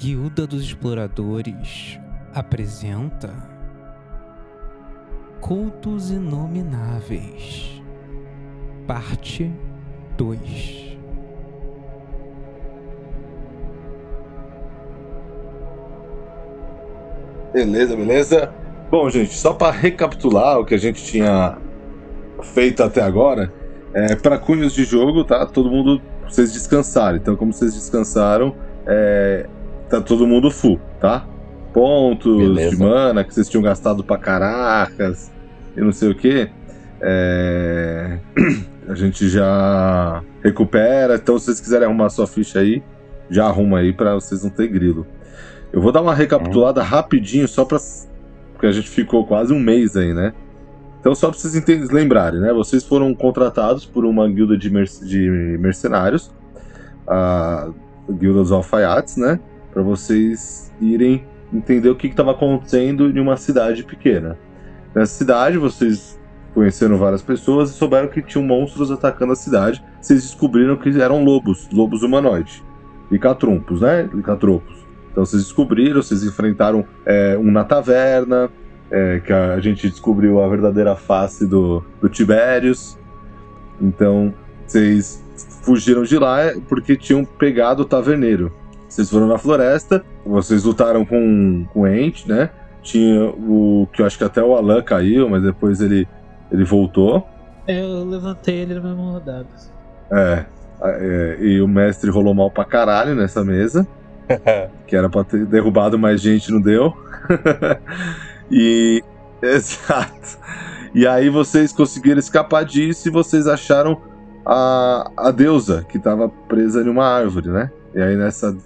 Guilda dos Exploradores apresenta Cultos Inomináveis, Parte 2. Beleza, beleza? Bom, gente, só para recapitular o que a gente tinha feito até agora, é, para cunhos de jogo, tá? Todo mundo, vocês descansaram. Então, como vocês descansaram, é, tá todo mundo full, tá? Pontos Beleza. de mana que vocês tinham gastado pra caracas e não sei o que. a gente já recupera. Então, se vocês quiserem arrumar sua ficha aí, já arruma aí pra vocês não ter grilo. Eu vou dar uma recapitulada rapidinho, só pra. Porque a gente ficou quase um mês aí, né? Então, só pra vocês lembrarem, né? Vocês foram contratados por uma guilda de, merc- de mercenários, a Guilda dos Alfaiates, né? Pra vocês irem entender o que estava acontecendo em uma cidade pequena. Nessa cidade, vocês conheceram várias pessoas e souberam que tinham monstros atacando a cidade. Vocês descobriram que eram lobos, lobos humanoides. Licatrumpos, né? Licatropos. Então vocês descobriram, vocês enfrentaram é, um na taverna, é, que a gente descobriu a verdadeira face do, do Tibérios. Então, vocês fugiram de lá porque tinham pegado o taverneiro. Vocês foram na floresta, vocês lutaram com, com o Ent, né? Tinha o que eu acho que até o Alan caiu, mas depois ele, ele voltou. Eu levantei ele na mesma rodada. É, é, e o mestre rolou mal pra caralho nessa mesa. que era pra ter derrubado mais gente, não deu. e. Exato. E aí vocês conseguiram escapar disso e vocês acharam a, a deusa que tava presa em uma árvore, né? E aí nessa.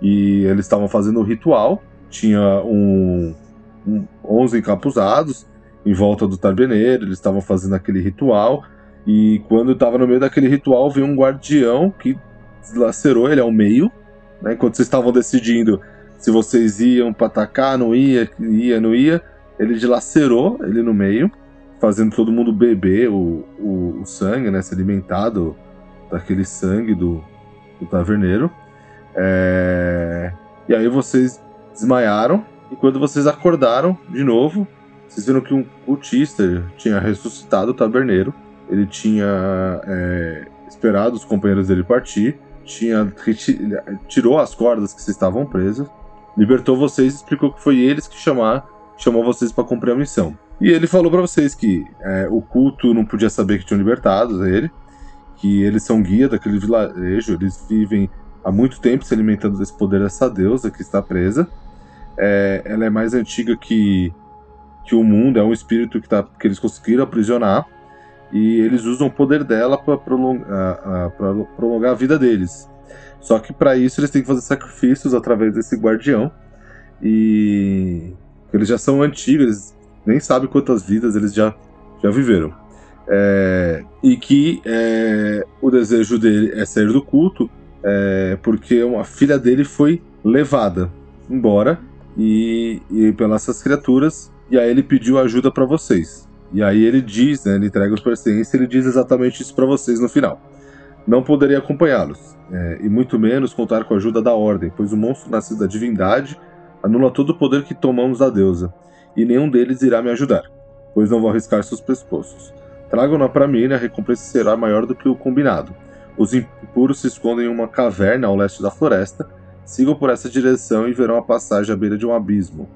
E eles estavam fazendo o ritual. Tinha um, um 11 encapuzados em volta do tarbeneiro, eles estavam fazendo aquele ritual. E quando estava no meio daquele ritual, veio um guardião que lacerou ele ao meio, né? Enquanto vocês estavam decidindo se vocês iam para atacar, não ia, ia, não ia, ele dilacerou ele no meio, fazendo todo mundo beber o, o, o sangue, né? Se alimentar daquele sangue do, do taverneiro. É, E aí vocês desmaiaram, e quando vocês acordaram de novo, vocês viram que um cultista tinha ressuscitado o taberneiro. Ele tinha é, esperado os companheiros dele partir, tinha tirou as cordas que vocês estavam presos, libertou vocês e explicou que foi eles que chamar, chamou vocês para cumprir a missão. E ele falou para vocês que é, o culto não podia saber que tinham libertado ele, que eles são guia daquele vilarejo, eles vivem há muito tempo se alimentando desse poder dessa deusa que está presa. É, ela é mais antiga que, que o mundo, é um espírito que, tá, que eles conseguiram aprisionar. E eles usam o poder dela para prolongar, prolongar a vida deles. Só que para isso eles têm que fazer sacrifícios através desse guardião. E eles já são antigos, eles nem sabem quantas vidas eles já, já viveram. É, e que é, o desejo dele é sair do culto é, porque uma filha dele foi levada embora e, e pelas essas criaturas e aí ele pediu ajuda para vocês e aí ele diz, né, ele entrega os pertences, ele diz exatamente isso para vocês no final. Não poderia acompanhá-los é, e muito menos contar com a ajuda da ordem, pois o monstro nascido da divindade anula todo o poder que tomamos da deusa e nenhum deles irá me ajudar, pois não vou arriscar seus pescoços. Tragam-na para mim e a recompensa será maior do que o combinado. Os impuros se escondem em uma caverna ao leste da floresta. Sigam por essa direção e verão a passagem à beira de um abismo.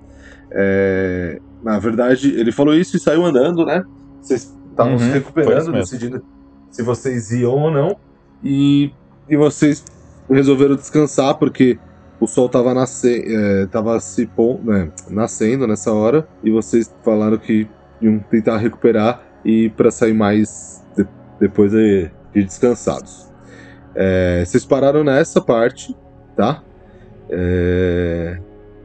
É, Na verdade, ele falou isso e saiu andando, né? Vocês estavam Uhum, se recuperando, decidindo se vocês iam ou não. E, e vocês resolveram descansar porque o sol estava nasce, é, tava se pon- né, nascendo nessa hora. E vocês falaram que iam tentar recuperar e para sair mais de- depois de, de descansados. É, vocês pararam nessa parte, tá? É,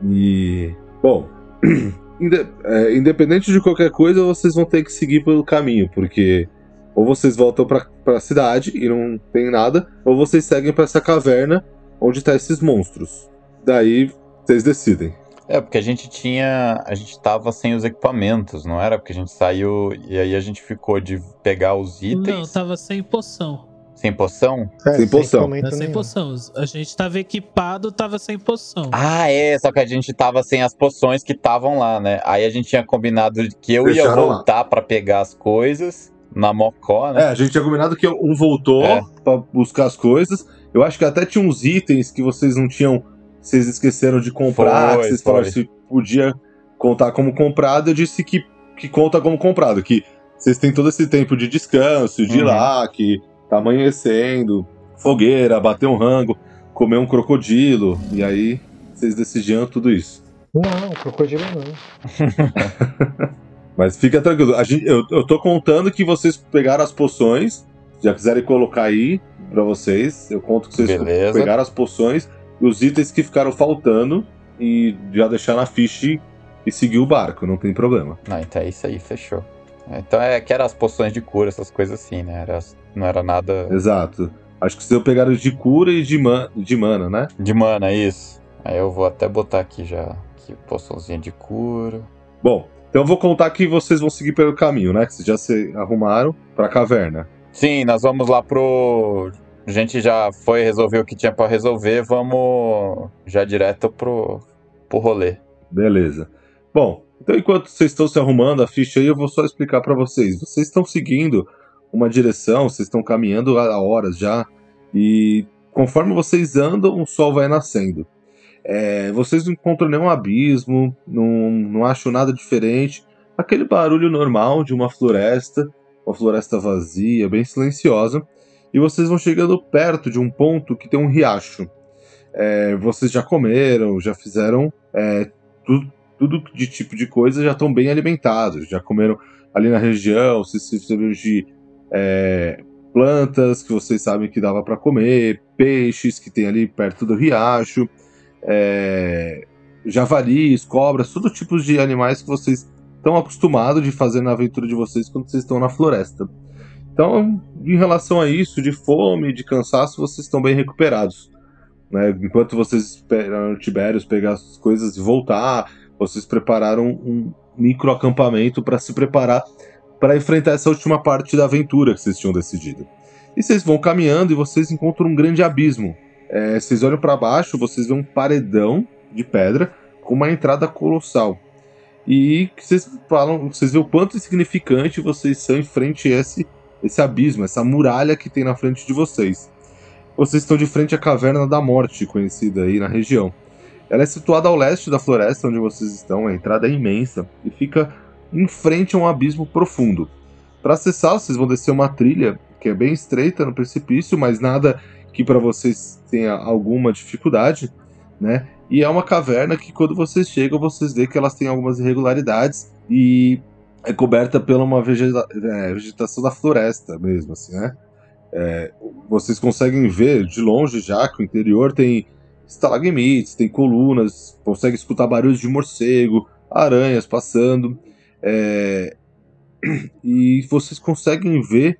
e. Bom. é, independente de qualquer coisa, vocês vão ter que seguir pelo caminho, porque ou vocês voltam pra, pra cidade e não tem nada, ou vocês seguem pra essa caverna onde tá esses monstros. Daí vocês decidem. É, porque a gente tinha. A gente tava sem os equipamentos, não era? Porque a gente saiu e aí a gente ficou de pegar os Não, itens. tava sem poção. Sem poção? É, Sem poção. sem nenhum. poção. A gente tava equipado, tava sem poção. Ah, é, só que a gente tava sem as poções que estavam lá, né? Aí a gente tinha combinado que eu ia lá. voltar pra pegar as coisas na Mocó, É, né? a gente tinha combinado que um voltou É. pra buscar as coisas. Eu acho que até tinha uns itens que vocês não tinham. Vocês esqueceram de comprar. Foi, que vocês falaram se podia contar como comprado. Eu disse que, que conta como comprado. Que vocês têm todo esse tempo de descanso, de ir Uhum. lá, que tá amanhecendo, fogueira, bater um rango, comer um crocodilo. E aí vocês decidiam tudo isso. Não, crocodilo não. Mas fica tranquilo. A gente, eu, eu tô contando que vocês pegaram as poções. Já quiserem colocar aí pra vocês. Eu conto que vocês Beleza. pegaram as poções e os itens que ficaram faltando. E já deixar na ficha e- seguir o barco, não tem problema. Não, então é isso aí, fechou. Então é que eram as poções de cura, essas coisas assim, né? Era, não era nada Exato. Acho que vocês pegaram de cura e de, man, de mana, né? de mana, isso. Aí eu vou até botar aqui já, aqui, poçãozinha de cura. Bom, então eu vou contar que vocês vão seguir pelo caminho, né? Que vocês já se arrumaram pra caverna. Sim, nós vamos lá pro. A gente já foi resolver o que tinha pra resolver, vamos já direto pro, pro rolê. Beleza. Bom, então enquanto vocês estão se arrumando a ficha aí, eu vou só explicar pra vocês. Vocês estão seguindo uma direção, vocês estão caminhando há horas já, e conforme vocês andam, o sol vai nascendo. É, vocês não encontram nenhum abismo, não, não acham nada diferente. Aquele barulho normal de uma floresta, uma floresta vazia, bem silenciosa, e vocês vão chegando perto de um ponto que tem um riacho. É, vocês já comeram, já fizeram é, tudo, tudo de tipo de coisa, já estão bem alimentados, já comeram ali na região, se serviram de é, plantas que vocês sabem que dava para comer, peixes que tem ali perto do riacho, é, javalis, cobras, todo tipo de animais que vocês estão acostumados de fazer na aventura de vocês quando vocês estão na floresta. Então, em relação a isso, de fome, de cansaço, vocês estão bem recuperados. Né? Enquanto vocês esperaram o Tibérios pegar as coisas e voltar, vocês prepararam um micro acampamento para se preparar para enfrentar essa última parte da aventura que vocês tinham decidido. E vocês vão caminhando e vocês encontram um grande abismo. É, vocês olham para baixo, vocês veem um paredão de pedra com uma entrada colossal. E vocês falam, vocês veem o quanto insignificante vocês são em frente a esse, esse abismo, essa muralha que tem na frente de vocês. Vocês estão de frente à Caverna da Morte, conhecida aí na região. Ela é situada ao leste da floresta onde vocês estão, a entrada é imensa e fica em frente a um abismo profundo. Para acessar, vocês vão descer uma trilha que é bem estreita no precipício, mas nada que para vocês tenha alguma dificuldade, né? E é uma caverna que quando vocês chegam, vocês veem que elas têm algumas irregularidades e é coberta pela uma vegeta- é, vegetação da floresta mesmo, assim, né? É, vocês conseguem ver de longe já que o interior tem estalagmites, tem colunas, consegue escutar barulhos de morcego, aranhas passando. É, e vocês conseguem ver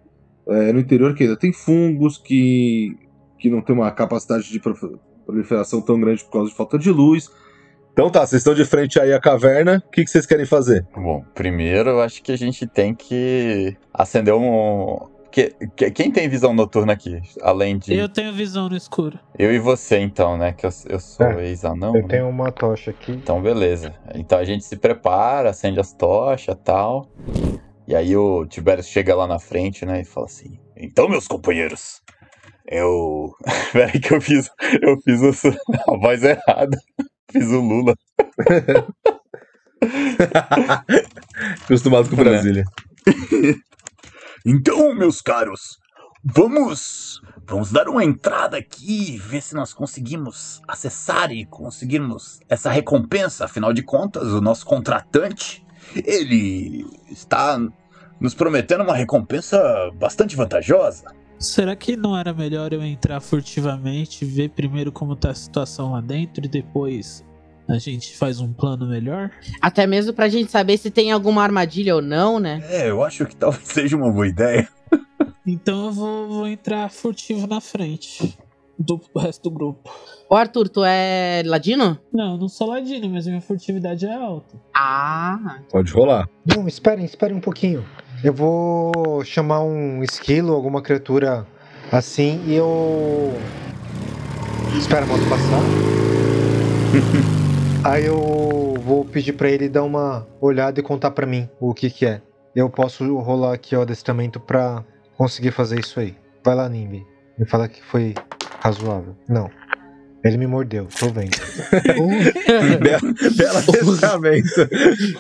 é, no interior que ainda tem fungos que, que não tem uma capacidade de pro- proliferação tão grande por causa de falta de luz. Então tá, vocês estão de frente aí à caverna, o que, que vocês querem fazer? Bom, primeiro eu acho que a gente tem que acender um. Que, que- quem tem visão noturna aqui? Além de. Eu tenho visão no escuro. Eu e você, então, né? Que eu, eu sou É, ex-anão. Eu né? tenho uma tocha aqui. Então, beleza. Então a gente se prepara, acende as tochas e tal. E aí o Tiberius chega lá na frente, né? E fala assim: Então, meus companheiros, eu. Peraí que eu fiz. Eu fiz o- a voz errada. Fiz o Lula. Acostumado com Né? Brasília. Então, meus caros, vamos vamos dar uma entrada aqui, ver se nós conseguimos acessar e conseguirmos essa recompensa. Afinal de contas, o nosso contratante, ele está nos prometendo uma recompensa bastante vantajosa. Será que não era melhor eu entrar furtivamente, ver primeiro como tá a situação lá dentro e depois a gente faz um plano melhor? Até mesmo pra gente saber se tem alguma armadilha ou não, né? É, eu acho que talvez seja uma boa ideia. Então eu vou, vou entrar furtivo na frente do resto do grupo. Ô Arthur, tu é ladino? Não, eu não sou ladino, mas minha furtividade é alta. Ah, Pode rolar. Não, esperem, esperem um pouquinho. Eu vou chamar um esquilo, alguma criatura assim e eu. Espera a moto passar. Aí eu vou pedir pra ele dar uma olhada e contar pra mim o que que é. Eu posso rolar aqui o adestramento pra conseguir fazer isso aí. Vai lá, Nimbi. Me fala que foi razoável. Não. Ele me mordeu, tô vendo. Bela, bela testamento.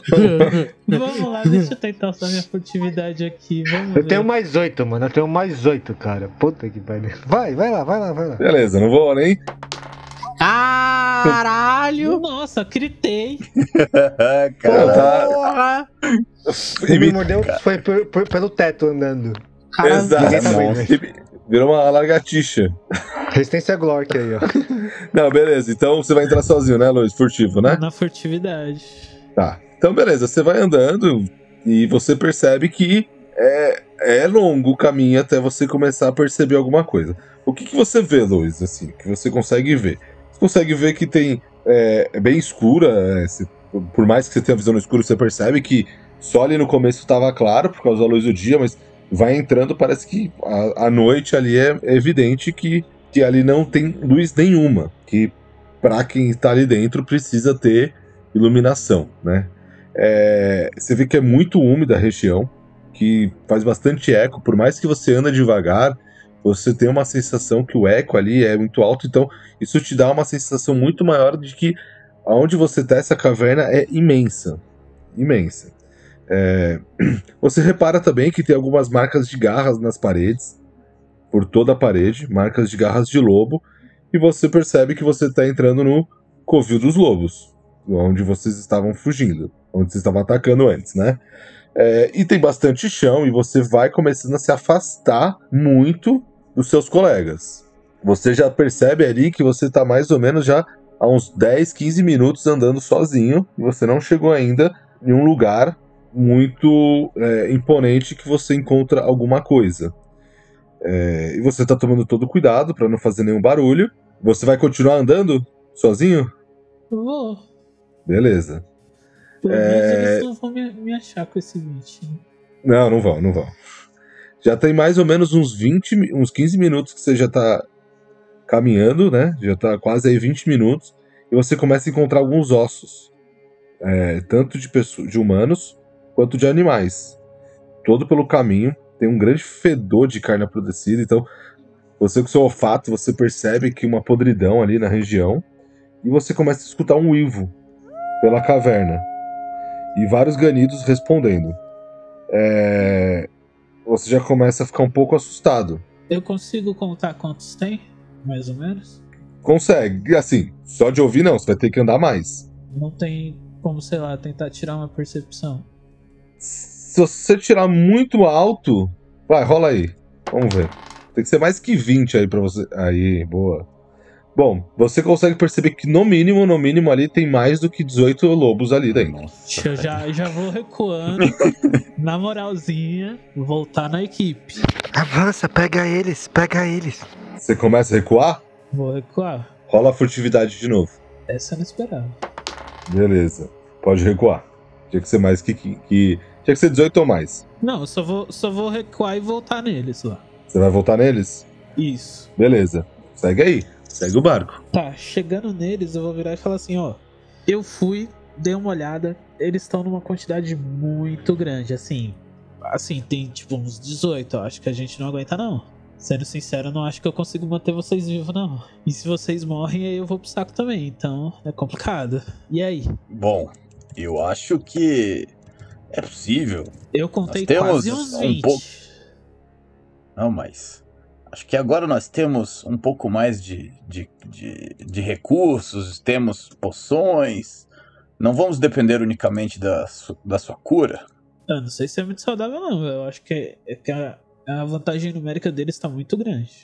Vamos lá, deixa eu tentar usar minha furtividade aqui. Vamos Eu ver. tenho mais oito, mano. Eu tenho mais oito, cara. Puta que pariu. Vai, vai lá, vai lá, vai lá. Beleza, não vou nem. Caralho! Nossa, gritei. Porra! Ele me mordeu foi por- por- pelo teto andando. Exato. Virou uma lagartixa. Resistência Glork aí, ó. Não, beleza. Então você vai entrar sozinho, né, Luiz? Furtivo, né? Na furtividade. Tá. Então, beleza. Você vai andando e você percebe que é, é longo o caminho até você começar a perceber alguma coisa. O que, que você vê, Luiz, assim? Que você consegue ver? Consegue ver que tem. É, é bem escura. é, você- por mais que você tenha visão no escuro, você percebe que só ali no começo estava claro por causa da luz do dia, mas vai entrando, parece que a, a noite ali é, é evidente que, que ali não tem luz nenhuma. Que para quem está ali dentro precisa ter iluminação, né? É, você vê que é muito úmida a região, que faz bastante eco, por mais que você anda devagar, você tem uma sensação que o eco ali é muito alto, então isso te dá uma sensação muito maior de que aonde você está essa caverna é imensa, imensa. É, você repara também que tem algumas marcas de garras nas paredes, por toda a parede, marcas de garras de lobo, e você percebe que você está entrando no covil dos lobos, onde vocês estavam fugindo, onde vocês estavam atacando antes, né? É, e tem bastante chão, e você vai começando a se afastar muito dos seus colegas. Você já percebe ali que você está mais ou menos já há uns 10, 15 minutos andando sozinho, e você não chegou ainda em um lugar muito é, imponente que você encontra alguma coisa. É, e você tá tomando todo cuidado para não fazer nenhum barulho. Você vai continuar andando sozinho? Vou. Beleza. Pelo É. menos eles não vão me, me achar com esse 20. né? Não, não vão, não vão. Já tem mais ou menos uns 20, mi- uns 15 minutos que você já tá caminhando, né? Já tá quase aí 20 minutos. E você começa a encontrar alguns ossos. É, tanto de, pessoas, de humanos quanto de animais. Todo pelo caminho. Tem um grande fedor de carne apodrecida. Então, você com seu olfato, você percebe que uma podridão ali na região. E você começa a escutar um uivo pela caverna. E vários ganidos respondendo. É, você já começa a ficar um pouco assustado. Eu consigo contar quantos tem? Mais ou menos? Consegue, assim, só de ouvir não, você vai ter que andar mais. Não tem como, sei lá, tentar tirar uma percepção. Se você tirar muito alto, vai, rola aí. Vamos ver. Tem que ser mais que 20 aí pra você. Aí, boa. Bom, você consegue perceber que no mínimo, no mínimo ali tem mais do que 18 lobos ali dentro. Nossa, Eu já, já vou recuando, na moralzinha, voltar na equipe. Avança, pega eles, pega eles. Você começa a recuar, Vou recuar. rola a furtividade de novo. Essa eu não esperava. Beleza. Pode recuar. Tinha que ser mais que. que, que- Tinha que ser 18 ou mais. Não, eu só vou, só vou recuar e voltar neles lá. Você vai voltar neles? Isso. Beleza. Segue aí. Segue o barco. Tá, chegando neles, eu vou virar e falar assim, ó. Eu fui, dei uma olhada, eles estão numa quantidade muito grande, assim. Assim, tem tipo uns 18, eu acho que a gente não aguenta não. Sendo sincero, não acho que eu consigo manter vocês vivos, não. E se vocês morrem, aí eu vou pro saco também, então é complicado. E aí? Bom, eu acho que é possível. Eu contei Nós temos quase uns um 20. pouco- Não, mas acho que agora nós temos um pouco mais de, de, de, de recursos, temos poções. Não vamos depender unicamente da, su- da sua cura. Eu não sei se é muito saudável, não. Eu acho que, é, é que a, a vantagem numérica deles tá muito grande.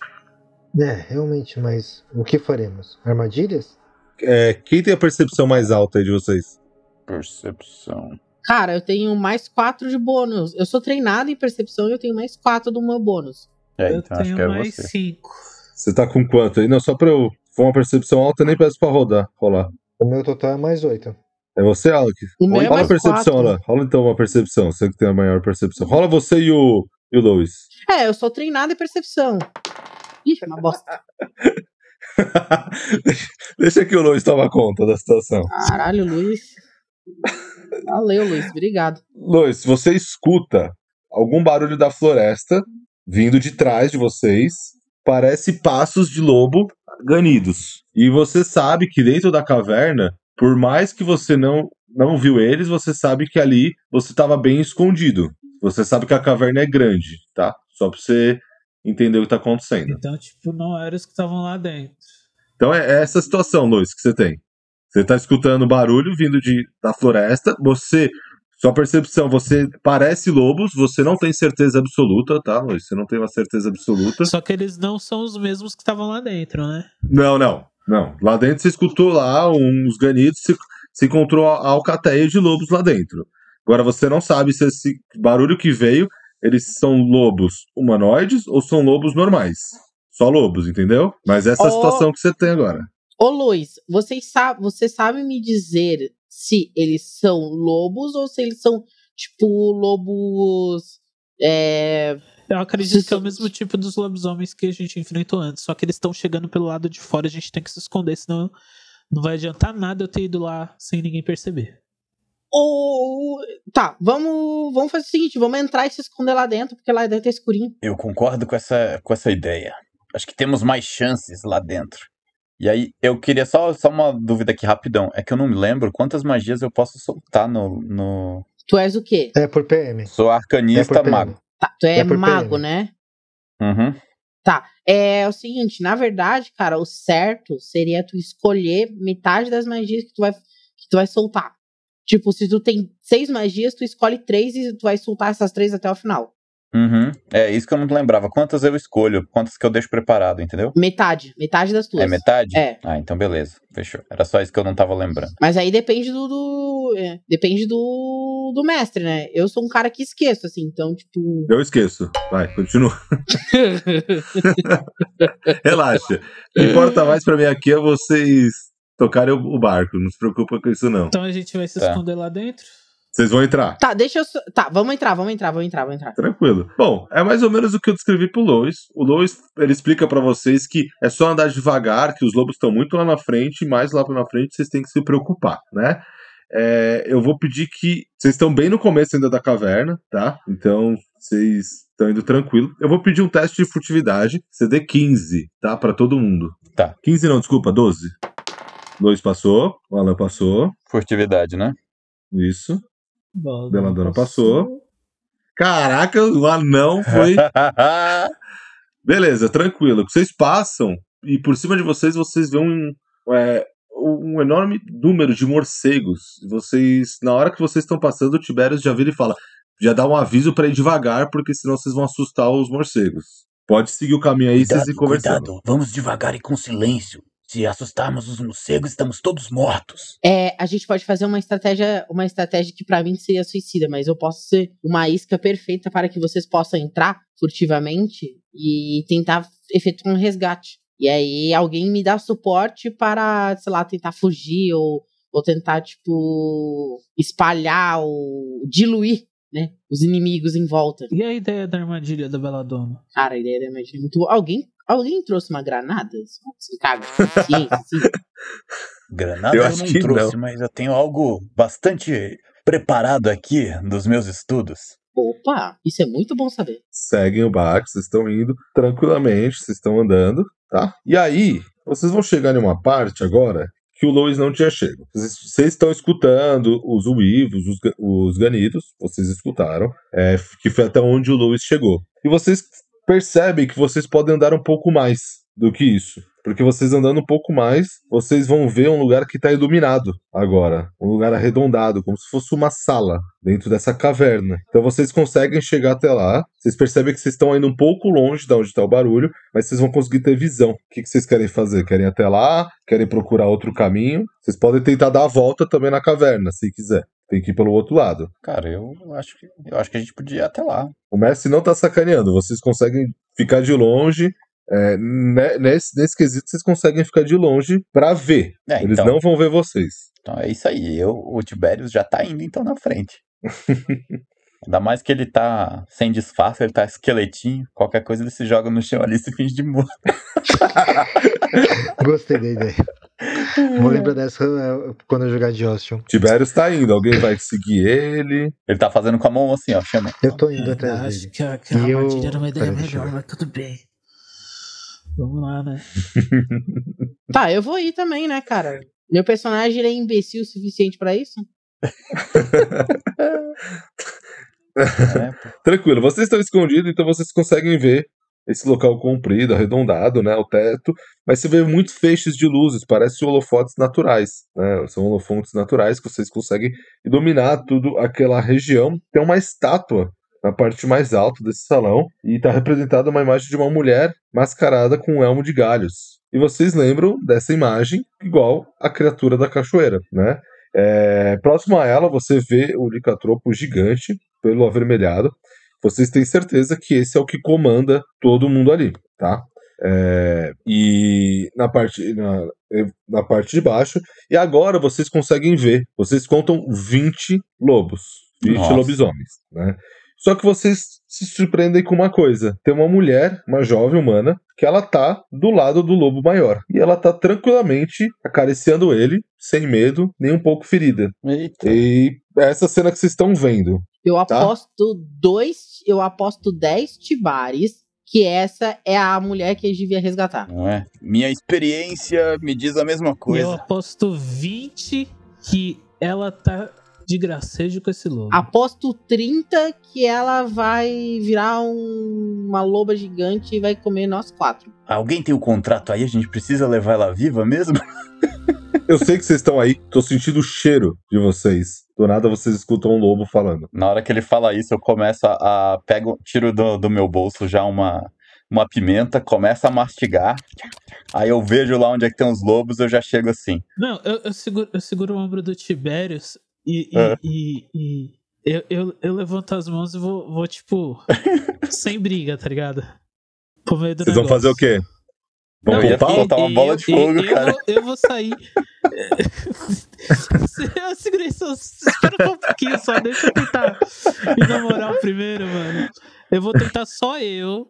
É, realmente, mas o que faremos? Armadilhas? É, quem tem a percepção mais alta aí de vocês? Percepção. Cara, eu tenho mais 4 de bônus. Eu sou treinado em percepção e eu tenho mais 4 do meu bônus. É, eu então acho tenho que é mais você. 5. Você tá com quanto aí? Não, só pra eu. For uma percepção alta, eu nem peço pra rodar. Rolar. O meu total é mais oito. É você, Alec? O meu é Rola a percepção 4. lá. Rola então uma percepção. Você que tem a maior percepção. Rola você e o, e o Lois. É, eu sou treinado em percepção. Ih, é uma bosta. Deixa que o Luiz toma conta da situação. Caralho, Luiz. Valeu, Luiz. Obrigado. Luiz, você escuta algum barulho da floresta vindo de trás de vocês. Parece passos de lobo ganidos. E você sabe que dentro da caverna, por mais que você não, não viu eles, você sabe que ali você estava bem escondido. Você sabe que a caverna é grande, tá? Só pra você entender o que tá acontecendo. Então, tipo, não eram os que estavam lá dentro. Então é essa situação, Luiz, que você tem. Você tá escutando barulho vindo de, da floresta, você. Sua percepção, você parece lobos, você não tem certeza absoluta, tá, Luiz? Você não tem uma certeza absoluta. Só que eles não são os mesmos que estavam lá dentro, né? Não, não, não. Lá dentro você escutou lá uns ganidos, se, se encontrou a alcateia de lobos lá dentro. Agora você não sabe se esse barulho que veio, eles são lobos humanoides ou são lobos normais. Só lobos, entendeu? Mas essa é a Oh. situação que você tem agora. Ô, Luiz, vocês sa você sabe me dizer se eles são lobos ou se eles são, tipo, lobos. É. Eu acredito Se que é o mesmo tipo dos lobisomens que a gente enfrentou antes. Só que eles estão chegando pelo lado de fora, a gente tem que se esconder, senão não vai adiantar nada eu ter ido lá sem ninguém perceber. Ou. Tá, vamos, vamos fazer o seguinte: vamos entrar e se esconder lá dentro, porque lá dentro é escurinho. Eu concordo com essa, com essa ideia. Acho que temos mais chances lá dentro. E aí, eu queria só, só uma dúvida aqui rapidão. É que eu não me lembro quantas magias eu posso soltar no. no... Tu és o quê? É por PM. Sou É arcanista PM. mago. Tá, tu é, É por mago, PM. né? Uhum. Tá. É o seguinte, na verdade, cara, o certo seria tu escolher metade das magias que tu vai, que tu vai soltar. Tipo, se tu tem seis magias, tu escolhe três e tu vai soltar essas três até o final. Uhum. É isso que eu não lembrava. Quantas eu escolho, quantas que eu deixo preparado, entendeu? Metade. Metade das tuas. É metade? É. Ah, então beleza. Fechou. Era só isso que eu não tava lembrando. Mas aí depende do. do- é, depende do, do mestre, né? Eu sou um cara que esqueço, assim, então, tipo. Eu esqueço. Vai, continua. Relaxa. O que importa mais pra mim aqui é vocês tocarem o barco. Não se preocupa com isso, não. Então a gente vai se Tá. esconder lá dentro. Vocês vão entrar. Tá, deixa eu. Tá, vamos entrar, vamos entrar, vamos entrar, vamos entrar. Tranquilo. Bom, é mais ou menos o que eu descrevi pro Lois. O Lois, ele explica pra vocês que é só andar devagar, que os lobos estão muito lá na frente, e mais lá pra frente vocês têm que se preocupar, né? É, eu vou pedir que. Vocês estão bem no começo ainda da caverna, tá? Então, vocês estão indo tranquilo. Eu vou pedir um teste de furtividade, CD 15, tá? Pra todo mundo. Tá. 15 não, desculpa, 12. Lois passou, o Alan passou. Furtividade, né? Isso. Bom, Beladona passou. Caraca, o anão foi. Beleza, tranquilo. Vocês passam e por cima de vocês vocês veem um, é, um enorme número de morcegos. Vocês, na hora que vocês estão passando, o Tiberius já vira e fala: já dá um aviso pra ir devagar, porque senão vocês vão assustar os morcegos. Pode seguir o caminho aí, vocês Cuidado, ir conversando. cuidado. Vamos devagar e com silêncio. Se assustarmos os morcegos, estamos todos mortos. É, a gente pode fazer uma estratégia, uma estratégia que pra mim seria suicida, mas eu posso ser uma isca perfeita para que vocês possam entrar furtivamente e tentar efetuar um resgate. E aí alguém me dá suporte para, sei lá, tentar fugir ou, ou tentar, tipo, espalhar ou diluir, né, os inimigos em volta. E a ideia da armadilha da Beladona? Cara, a ideia da imagem é muito boa. Alguém, alguém trouxe uma granada? Se caga. Ciência, assim. Granada Eu eu, acho não que trouxe, não. mas eu tenho algo bastante preparado aqui dos meus estudos. Opa, isso é muito bom saber. seguem o barco, vocês estão indo tranquilamente, vocês estão andando, tá? E aí, vocês vão chegar em uma parte agora que o Lois não tinha chego. Vocês, estão escutando os uivos, os, os ganidos, vocês escutaram, é, que foi até onde o Lois chegou. E vocês percebem que vocês podem andar um pouco mais do que isso. Porque vocês andando um pouco mais, vocês vão ver um lugar que está iluminado agora. Um lugar arredondado, como se fosse uma sala dentro dessa caverna. Então vocês conseguem chegar até lá. Vocês percebem que vocês estão indo um pouco longe de onde está o barulho, mas vocês vão conseguir ter visão. O que, que vocês querem fazer? Querem até lá? Querem procurar outro caminho? Vocês podem tentar dar a volta também na caverna, se quiser. Tem que ir pelo outro lado. Cara, eu acho que eu acho que a gente podia ir até lá. O mestre não tá sacaneando. Vocês conseguem ficar de longe. é, ne- nesse, nesse quesito, vocês conseguem ficar de longe pra ver. É, Eles então, não vão ver vocês. então é isso aí. Eu, o Tiberius já tá indo então na frente. Ainda mais que ele tá sem disfarce, ele tá esqueletinho. Qualquer coisa ele se joga no chão ali e se finge de morto. Gostei da ideia. Vou lembrar dessa é, quando eu jogar de Ocean. Tiberius tá indo, alguém vai seguir ele. Ele tá fazendo com a mão assim, ó, chama. Eu tô indo É, atrás acho dele. que a, que a eu- era uma ideia melhor, mas tudo bem. Vamos lá, né? Tá, eu vou ir também, né, cara? Meu personagem ele é imbecil o suficiente pra isso? É, pô. Tranquilo, vocês estão escondidos, então vocês conseguem ver esse local comprido, arredondado, né? O teto. Mas você vê muitos feixes de luzes, parece holofotes naturais, né? São holofotes naturais que vocês conseguem iluminar tudo aquela região. Tem uma estátua na parte mais alta desse salão e está representada uma imagem de uma mulher mascarada com um elmo de galhos. E vocês lembram dessa imagem igual a criatura da cachoeira, né? É, próximo a ela, você vê o licatropo gigante, pelo avermelhado. Vocês têm certeza que esse é o que comanda todo mundo ali, tá? É, e na parte, na, na parte de baixo. E agora vocês conseguem ver. Vocês contam 20 lobos. 20 Nossa. lobisomens, né? Só que vocês se surpreendem com uma coisa. Tem uma mulher, uma jovem humana, que ela tá do lado do lobo maior. E ela tá tranquilamente acariciando ele, sem medo, nem um pouco ferida. Eita. E é essa cena que vocês estão vendo. Eu Tá. aposto dois. Eu aposto 10 tibares que essa é a mulher que a gente devia resgatar. Não é? Minha experiência me diz a mesma E eu coisa. aposto 20 que ela tá de gracejo com esse lobo. Aposto 30 que ela vai virar um- uma loba gigante e vai comer nós quatro. Alguém tem o contrato aí? A gente precisa levar ela viva mesmo? Eu sei que vocês estão aí, tô sentindo o cheiro de vocês. Do nada vocês escutam um lobo falando. Na hora que ele fala isso, eu começo a. a pego, tiro do, do meu bolso já uma, uma pimenta, começo a mastigar. Aí eu vejo lá onde é que tem os lobos, eu já chego assim. Não, eu, eu seguro, eu seguro o ombro do Tiberius e, e, É. e- e eu, eu, eu levanto as mãos e vou, vou tipo, sem briga, tá ligado? Pro meio do Vocês vão negócio. fazer o quê? Eu ia soltar uma E bola eu- de fogo, e eu cara. Vou, eu vou sair. eu segurei só. Espera só um pouquinho só, deixa eu tentar me na moral primeiro, mano. Eu vou tentar só eu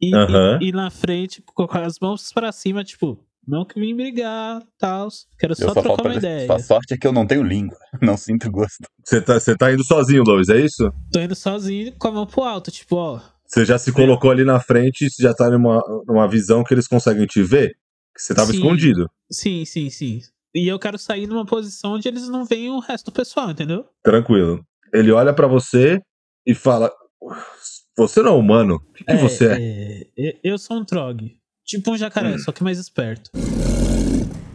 ir, Aham. ir- ir na frente com as mãos pra cima, tipo, não que vim brigar tal. Quero Eu só só trocar uma ideia. Sua sorte é que eu não tenho língua. Não sinto gosto. Você tá, você tá indo sozinho, Lois, é isso? Tô indo sozinho com a mão pro alto, tipo, ó. Você já se colocou ali na frente e você já tá numa, numa visão que eles conseguem te ver? Que você tava Sim. escondido. Sim, sim, sim. E eu quero sair numa posição onde eles não veem o resto do pessoal, entendeu? Tranquilo. Ele olha pra você e fala: Você não é humano? O que, que você é? é, Eu sou um trog. Tipo um jacaré, Hum. só que mais esperto.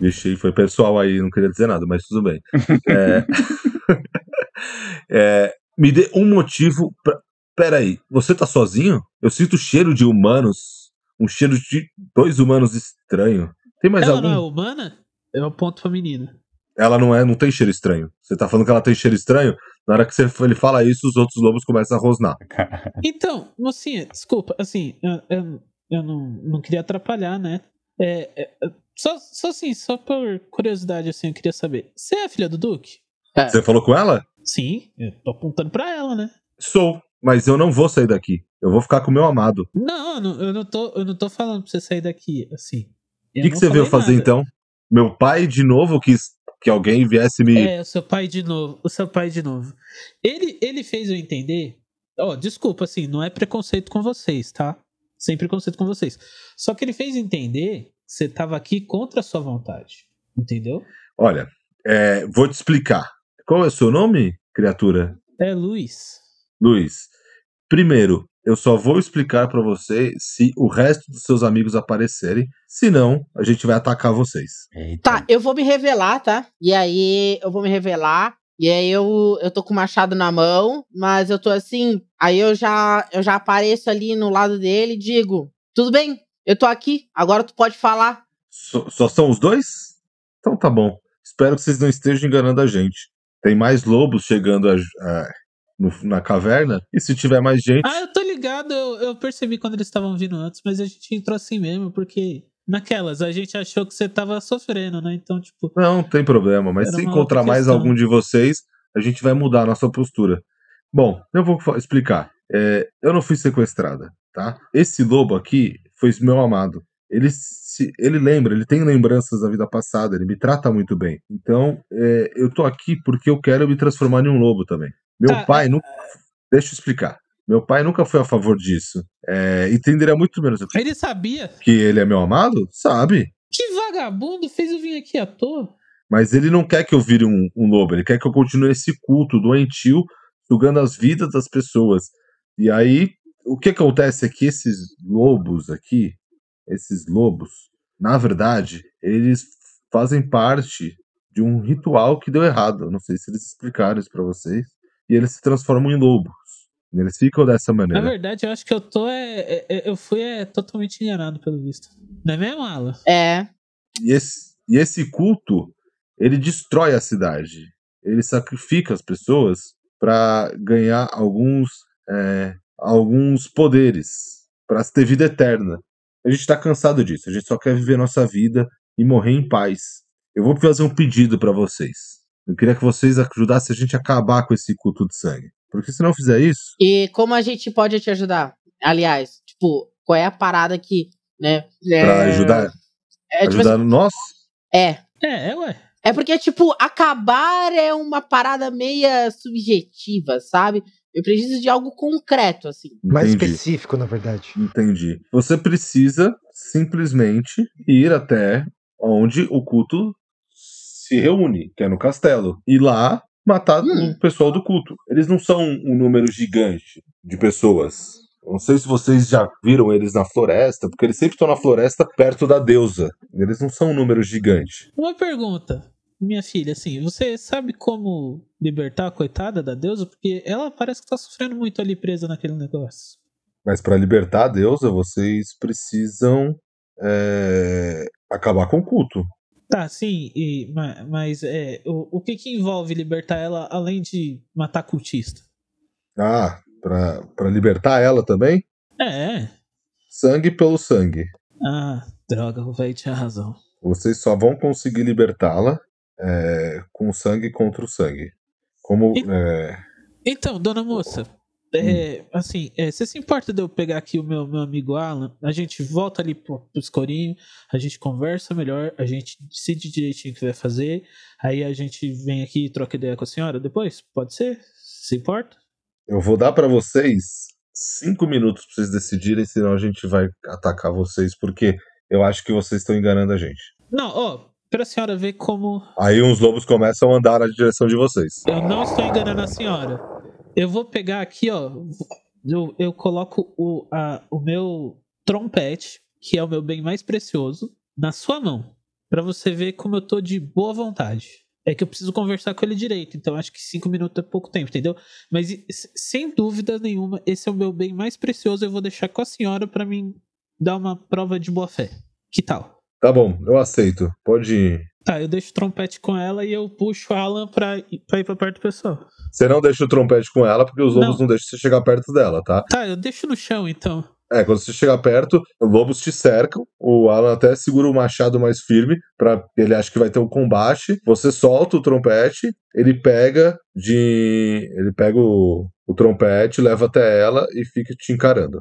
Vixe, foi pessoal aí, não queria dizer nada, mas tudo bem. É... É, Me dê um motivo pra. Peraí, você tá sozinho? Eu sinto cheiro de humanos. Um cheiro de dois humanos estranho. Tem mais ela algum? não é humana? Eu aponto pra menina. Ela não é, não tem cheiro estranho. Você tá falando que ela tem cheiro estranho? Na hora que você, ele fala isso, os outros lobos começam a rosnar. Então, mocinha, desculpa, assim, eu, eu, eu não, não queria atrapalhar, né? É, é, é, só, só assim, só por curiosidade, assim, eu queria saber. Você é a filha do Duque? Você falou com ela? Sim, eu tô apontando pra ela, né? Sou, mas eu não vou sair daqui. Eu vou ficar com o meu amado. Não, eu não, eu não, tô, eu não tô falando pra você sair daqui, assim. O que, que você veio fazer então? Meu pai de novo quis que alguém viesse me. É, o seu pai de novo. O seu pai de novo. Ele, ele fez eu entender. Ó, desculpa, assim, não é preconceito com vocês, tá? Sem preconceito com vocês. Só que ele fez entender que você tava aqui contra a sua vontade. Entendeu? Olha, é, vou te explicar. Qual é o seu nome, criatura? É, Luiz. Luiz. Primeiro, eu só vou explicar pra você se o resto dos seus amigos aparecerem. Senão, a gente vai atacar vocês. Eita. Tá, eu vou me revelar, tá? E aí eu vou me revelar. E aí eu, eu tô com o machado na mão, mas eu tô assim. Aí eu já, eu já apareço ali no lado dele e digo: Tudo bem, eu tô aqui, agora tu pode falar. Só, só são os dois? Então tá bom. Espero que vocês não estejam enganando a gente. Tem mais lobos chegando a- a- no- na caverna. E se tiver mais gente. Ah, eu tô ligado, eu, eu percebi quando eles estavam vindo antes, mas a gente entrou assim mesmo, porque naquelas a gente achou que você tava sofrendo, né? Então, tipo, Não, não tem problema. Mas se encontrar mais algum de vocês, a gente vai mudar a nossa postura. Bom, eu vou explicar. É, eu não fui sequestrada, tá? Esse lobo aqui foi meu amado. Ele, se, ele lembra, ele tem lembranças da vida passada, ele me trata muito bem. Então, é, eu tô aqui porque eu quero me transformar em um lobo também. Meu Tá, pai nunca. Deixa eu explicar. Meu pai nunca foi a favor disso. É, entenderia muito menos Ele sabia. que ele é meu amado? Sabe. Que vagabundo fez eu vir aqui à toa? Mas ele não quer que eu vire um, um lobo, ele quer que eu continue esse culto doentio, sugando as vidas das pessoas. E aí, o que acontece é que esses lobos aqui, esses lobos, na verdade, eles fazem parte de um ritual que deu errado. Eu não sei se eles explicaram isso pra vocês. E eles se transformam em lobos. Eles ficam dessa Na maneira. verdade, eu acho que eu tô. É, é- é- eu fui é, totalmente enganado, pelo visto. Não é mesmo, Alan? É. E esse, e esse culto, ele destrói a cidade. Ele sacrifica as pessoas para ganhar alguns, é, alguns poderes, para ter vida eterna. A gente tá cansado disso. A gente só quer viver nossa vida e morrer em paz. Eu vou fazer um pedido para vocês. Eu queria que vocês ajudassem a gente a acabar com esse culto de sangue. Porque se não fizer isso, E como a gente pode te ajudar? Aliás, tipo, qual é a parada que, né? para é, ajudar, É, tipo ajudar nós, assim, é. É, é, ué. É porque, tipo, acabar é uma parada meia subjetiva, sabe? Eu preciso de algo concreto, assim. Mais Entendi. específico, na verdade. Entendi. Você precisa simplesmente ir até onde o culto se reúne, que é no castelo. E lá matar Hum. o pessoal do culto. Eles não são um número gigante de pessoas. Não sei se vocês já viram eles na floresta, porque eles sempre estão na floresta perto da deusa. Eles não são um número gigante. Uma pergunta, minha filha, assim, você sabe como libertar a coitada da deusa? Porque ela parece que tá sofrendo muito ali presa naquele negócio. Mas para libertar a deusa, vocês precisam é, acabar com o culto. Tá, sim, e, ma- mas é, o, o que que envolve libertar ela além de matar cultista? Ah, pra, pra libertar ela também? É, Sangue pelo sangue. ah, droga, o velho tinha razão. Vocês só vão conseguir libertá-la é, com sangue contra o sangue. Como. E- é, Então, dona moça, é, assim, é, você se importa de eu pegar aqui o meu, meu amigo Alan? A gente volta ali pro, pro escorinho, a gente conversa melhor, a gente decide direitinho o que vai fazer, aí a gente vem aqui e troca ideia com a senhora depois? Pode ser? Se importa? eu vou dar pra vocês cinco minutos pra vocês decidirem, senão a gente vai atacar vocês, porque eu acho que vocês estão enganando a gente. Não, ó, pra senhora ver como Aí uns lobos começam a andar na direção de vocês. eu não estou enganando a senhora. Eu vou pegar aqui, ó, eu, eu coloco o, a, o meu trompete, que é o meu bem mais precioso, na sua mão, Pra você ver como eu tô de boa vontade. É que eu preciso conversar com ele direito, então acho que cinco minutos é pouco tempo, entendeu? Mas sem dúvida nenhuma, esse é o meu bem mais precioso. Eu vou deixar com a senhora pra mim dar uma prova de boa fé. Que tal? Tá bom, eu aceito. Pode ir. Tá, eu deixo o trompete com ela e eu puxo a Alan pra, ir- pra ir pra perto do pessoal. Você não deixa o trompete com ela, porque os lobos Não. não, deixam você chegar perto dela, tá? Tá, eu deixo no chão então. É, quando você chegar perto, os lobos te cercam. O Alan até segura o machado mais firme, para ele acha que vai ter um combate. Você solta o trompete, ele pega de. Ele pega o, o trompete, leva até ela e fica te encarando.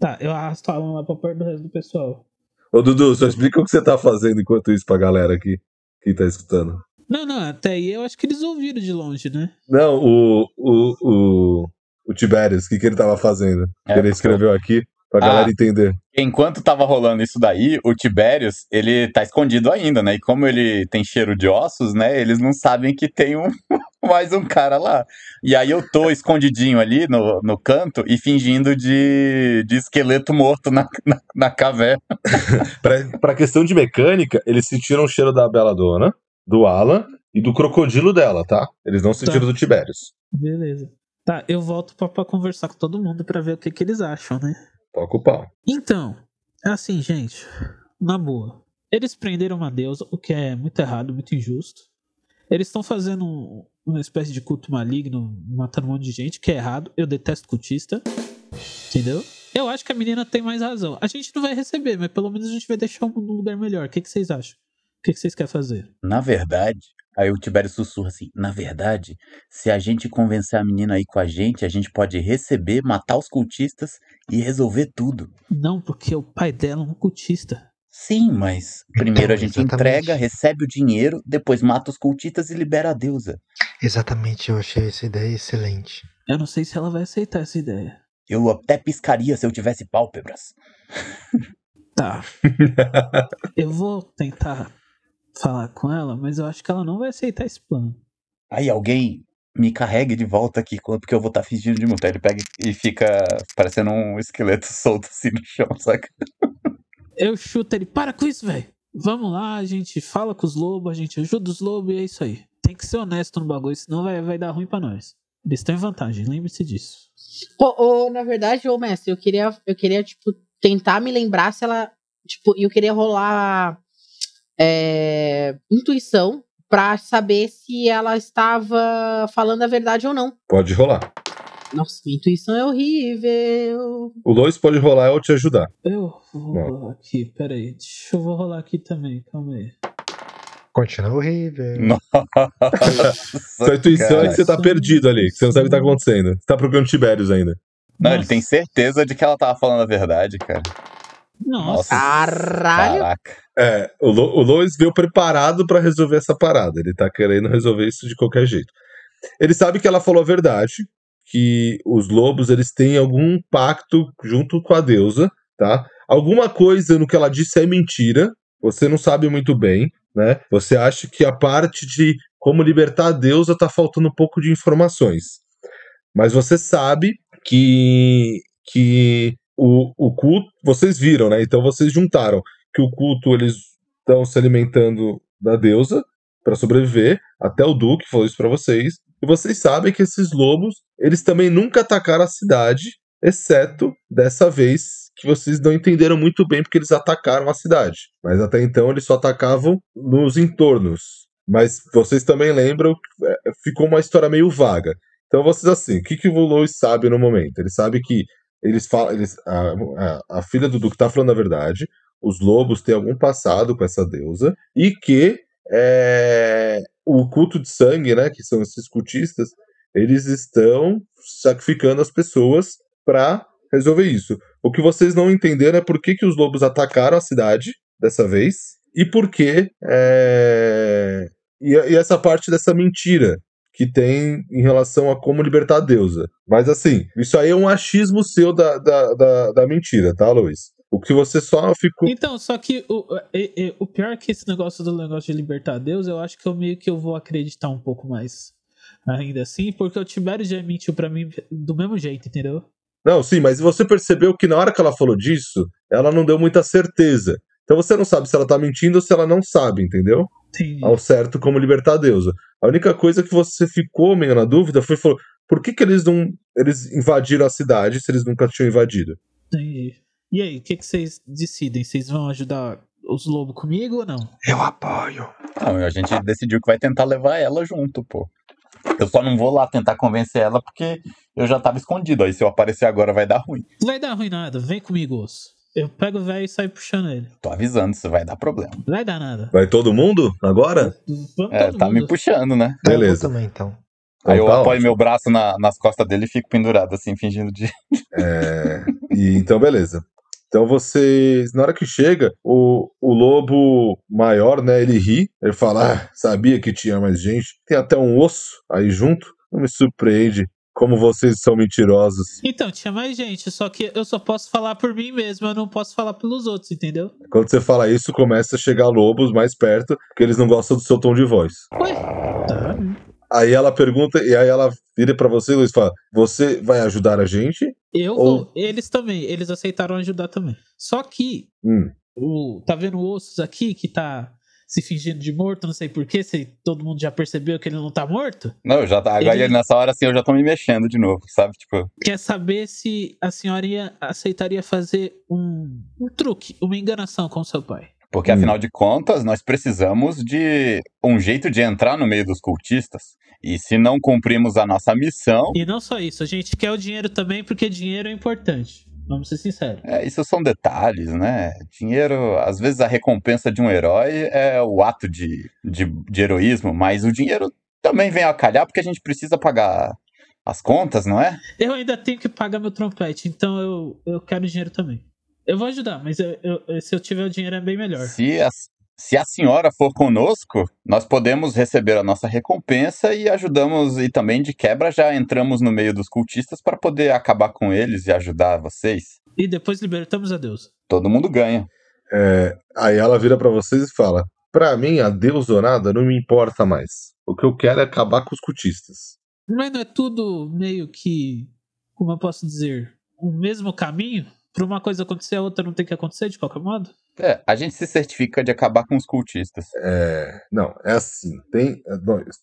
Tá, eu arrasto a Alan lá pra perto do resto do pessoal. Ô Dudu, só explica o que você tá fazendo enquanto isso pra galera aqui que tá escutando. Não, não, até aí eu acho que eles ouviram de longe, né? Não, o. O, o, o Tiberius, o que, que ele tava fazendo? É, ele escreveu aqui pra Ah. galera entender. Enquanto tava rolando isso daí, o Tiberius, ele tá escondido ainda, né? E como ele tem cheiro de ossos, né? Eles não sabem que tem um mais um cara lá. E aí eu tô escondidinho ali no, no canto e fingindo de, de esqueleto morto na, na, na caverna. Pra, pra questão de mecânica, eles sentiram o cheiro da Bela Dona, do Alan e do crocodilo dela, tá? Eles não sentiram do Tiberius. Beleza. Tá, eu volto pra, pra conversar com todo mundo pra ver o que, que eles acham, né? Toca o pau. Então, é assim, gente, na boa. Eles prenderam uma deusa, o que é muito errado, muito injusto. Eles estão fazendo um- uma espécie de culto maligno, matando um monte de gente, que é errado. Eu detesto cultista. Entendeu? Eu acho que a menina tem mais razão. A gente não vai receber, mas pelo menos a gente vai deixar o mundo num lugar melhor. O que, que vocês acham? que, que vocês querem fazer? Na verdade, aí o Tibério sussurra assim: na verdade, se a gente convencer a menina aí com a gente, a gente pode receber, matar os cultistas e resolver tudo. Não, porque o pai dela é um cultista. Sim, mas primeiro a gente exatamente. entrega, recebe o dinheiro, depois mata os cultistas e libera a deusa. Exatamente, eu achei essa ideia excelente. Eu não sei se ela vai aceitar essa ideia. Eu até piscaria se eu tivesse pálpebras. Tá. eu vou tentar falar com ela, mas eu acho que ela não vai aceitar esse plano. Aí alguém me carregue de volta aqui, porque eu vou estar fingindo de morto. Ele pega e fica parecendo um esqueleto solto assim no chão, saca? Eu chuto ele, para com isso, velho. Vamos lá, a gente fala com os lobos, a gente ajuda os lobos e é isso aí. Tem que ser honesto no bagulho, senão vai, vai dar ruim pra nós. Eles estão em vantagem, lembre-se disso. Ô, ô, na verdade, ô mestre, eu queria, eu queria, tipo, tentar me lembrar se ela. Tipo, eu queria rolar é, intuição pra saber se ela estava falando a verdade ou não. Pode rolar. Nossa, minha intuição é horrível. O Lois pode rolar eu te ajudar. Eu vou Não. rolar aqui, peraí. Deixa eu vou rolar aqui também, calma aí. Continua horrível. Sua intuição é que você tá Cara. perdido ali, que você não sabe o que tá acontecendo. Você tá procurando Tibérios ainda. Não, ele Nossa. tem certeza de que ela tava falando a verdade, cara. Nossa. Caralho. Caraca. É, o, Lo, o Lois veio preparado pra resolver essa parada. Ele tá querendo resolver isso de qualquer jeito. Ele sabe que ela falou a verdade, que os lobos eles têm algum pacto junto com a deusa, tá? Alguma coisa no que ela disse é mentira. Você não sabe muito bem, né? Você acha que a parte de como libertar a deusa tá faltando um pouco de informações. Mas você sabe que que o, o culto, vocês viram, né? Então vocês juntaram que o culto eles estão se alimentando da deusa para sobreviver, até o Duque falou isso para vocês. E vocês sabem que esses lobos, eles também nunca atacaram a cidade, exceto dessa vez que vocês não entenderam muito bem porque eles atacaram a cidade. Mas até então eles só atacavam nos entornos. Mas vocês também lembram, é, ficou uma história meio vaga. Então vocês assim, o que, que o Lois sabe no momento? Ele sabe que eles falam, eles, a, a, a filha do Duque tá falando a verdade, os lobos têm algum passado com essa deusa, e que é, o culto de sangue, né, que são esses cultistas, eles estão sacrificando as pessoas para resolver isso. O que vocês não entenderam é por que, que os lobos atacaram a cidade dessa vez e por que é, e, e essa parte dessa mentira que tem em relação a como libertar a deusa. Mas assim, isso aí é um achismo seu da, da, da, da mentira, tá, Luiz? O que você só ficou. Então, só que o, é- é- o pior é que esse negócio do negócio de libertar Deus, eu acho que eu meio que eu vou acreditar um pouco mais. Ainda assim, porque o Tibério já mentiu pra mim do mesmo jeito, entendeu? Não, sim, mas você percebeu que na hora que ela falou disso, ela não deu muita certeza. Então você não sabe se ela tá mentindo ou se ela não sabe, entendeu? Entendi. Ao certo como libertar a deusa. A única coisa que você ficou meio na dúvida foi falou, por que, que eles não eles invadiram a cidade se eles nunca tinham invadido? Entendi. E aí, o que, que vocês decidem? Vocês vão ajudar os lobos comigo ou não? Eu apoio. Não, a gente decidiu que vai tentar levar ela junto, pô. Eu só não vou lá tentar convencer ela porque eu já tava escondido. Aí se eu aparecer agora vai dar ruim. Não vai dar ruim nada, vem comigo, osso. Eu pego o velho e saio puxando ele. Tô avisando, isso vai dar problema. Não vai dar nada. Vai todo mundo agora? Vamos É, todo tá me mundo. puxando, né? Beleza. Eu também, então. Aí eu Então tá apoio meu braço na- nas costas dele e fico pendurado, assim, fingindo de. É, e, então, beleza. Então vocês, na hora que chega, o, o lobo maior, né, ele ri, ele fala, ah, sabia que tinha mais gente, tem até um osso aí junto, não me surpreende como vocês são mentirosos. Então, tinha mais gente, só que eu só posso falar por mim mesmo, eu não posso falar pelos outros, entendeu? Quando você fala isso, começa a chegar lobos mais perto, porque eles não gostam do seu tom de voz. Ué, tá. Aí ela pergunta, e aí ela vira pra você, Luiz, e fala, você vai ajudar a gente? Eu Ou- vou. Eles também, eles aceitaram ajudar também. Só que, Hum, o, tá vendo o Ossos aqui que tá se fingindo de morto, não sei porquê, se todo mundo já percebeu que ele não tá morto? Não, eu já tá. Agora Ele- nessa hora assim eu já tô me mexendo de novo, sabe? Tipo, Quer saber se a senhorinha aceitaria fazer um, um truque, uma enganação com seu pai. porque Hum. afinal de contas nós precisamos de um jeito de entrar no meio dos cultistas. E se não cumprimos a nossa missão, E não só isso, a gente quer o dinheiro também porque dinheiro é importante. Vamos ser sinceros. É, isso são detalhes, né? Dinheiro, às vezes a recompensa de um herói é o ato de, de, de heroísmo, mas o dinheiro também vem a calhar porque a gente precisa pagar as contas, não é? Eu ainda tenho que pagar meu trompete, então eu, eu quero dinheiro também. Eu vou ajudar, mas eu- eu- se eu tiver o dinheiro é bem melhor. Se a, se a senhora for conosco, nós podemos receber a nossa recompensa e ajudamos, e também de quebra já entramos no meio dos cultistas para poder acabar com eles e ajudar vocês. E depois libertamos a Deus. Todo mundo ganha. É, aí ela vira pra vocês e fala: Pra mim, a deusonada não me importa mais. O que eu quero é acabar com os cultistas. Mas não é tudo meio que, como eu posso dizer, o mesmo caminho? Pra uma coisa acontecer, a outra não tem que acontecer de qualquer modo? É, a gente se certifica de acabar com os cultistas. É, não, é assim: tem, é,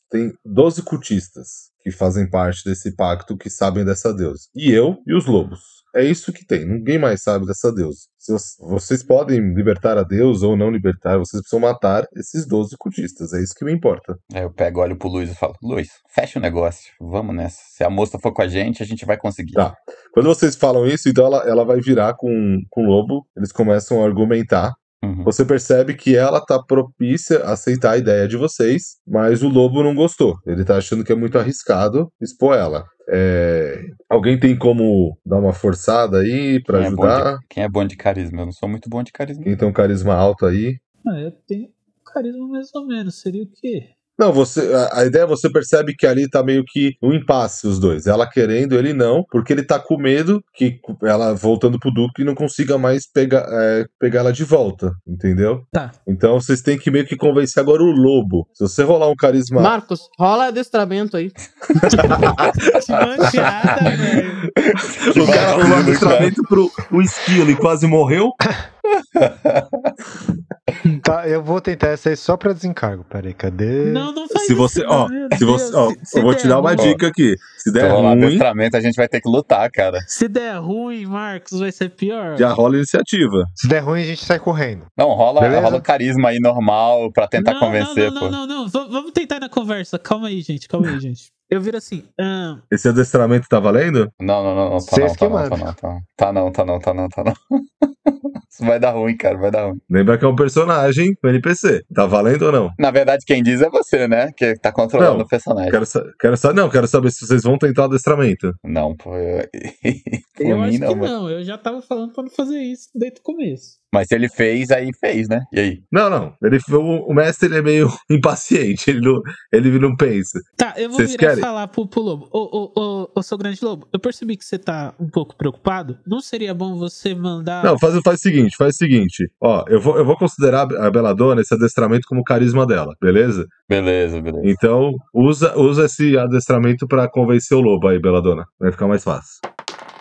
tem 12 cultistas que fazem parte desse pacto que sabem dessa deusa. E eu e os lobos. É isso que tem, ninguém mais sabe dessa deusa. Vocês podem libertar a deusa ou não libertar, vocês precisam matar esses 12 cultistas. É isso que me importa. Aí eu pego, olho pro Luiz e falo: Luiz, fecha o negócio, vamos nessa. Se a moça for com a gente, a gente vai conseguir. Tá. Quando vocês falam isso, então ela, ela vai virar com, com o lobo, eles começam a argumentar. Uhum. Você percebe que ela tá propícia a aceitar a ideia de vocês, mas o lobo não gostou. Ele tá achando que é muito arriscado expor ela. É, Alguém tem como dar uma forçada aí pra Quem é, ajudar? de, quem é bom de carisma? Eu não sou muito bom de carisma. Quem tem um carisma alto aí? Ah, eu tenho carisma mais ou menos. Seria o quê? Não, você, a, a ideia você percebe que ali tá meio que um impasse os dois. Ela querendo, ele não, porque ele tá com medo que ela voltando pro Duque não consiga mais pegar, é, pegar ela de volta, entendeu? Tá. Então vocês têm que meio que convencer agora o lobo. Se você rolar um carisma. Marcos, rola adestramento aí. Que manchada, velho. o cara rolou adestramento pro o esquilo e quase morreu. Tá, eu vou tentar essa aí só pra desencargo. Peraí, cadê? Não, não faz Se isso, você, não, ó, se você, ó, Se- se eu vou te dar uma ruim- dica aqui. Se der rolar ruim, adestramento, a gente vai ter que lutar, cara. Se der ruim, Marcos, vai ser pior. já rola iniciativa. Se der ruim, a gente sai correndo. Não, rola, Beleza. rola carisma aí normal pra tentar não, convencer, não, pô. não, não, não, V- Vamos tentar na conversa. Calma aí, gente. Calma aí, gente. Eu viro assim. ah, Esse adestramento tá valendo? Não, não, não, não, tá Vocês não, que tá não, tá não, tá não, tá não, tá não, tá não, tá não. Isso vai dar ruim, cara, vai dar ruim. Lembra que é um personagem, um NPC. Tá valendo ou não? Na verdade, quem diz é você, né? Que tá controlando Não, o personagem. Quero, quero saber, não, quero saber se vocês vão tentar o adestramento. Não, pô. Eu... Eu mim, acho não, que mano. não. Eu já tava falando pra não fazer isso desde o começo. Mas se ele fez, aí fez, né? E aí? Não, não. Ele, o, o mestre ele é meio impaciente. Ele não, ele não pensa. Tá, eu vou Vocês virar querem? falar pro, pro Lobo. Ô, ô, ô, ô, seu grande Lobo, eu percebi que você tá um pouco preocupado. Não seria bom você mandar. Não, faz, faz o seguinte, faz o seguinte. Ó, eu vou, eu vou considerar a Beladona esse adestramento como carisma dela, beleza? Beleza, beleza. Então, usa, usa esse adestramento pra convencer o lobo aí, Beladona. Vai ficar mais fácil.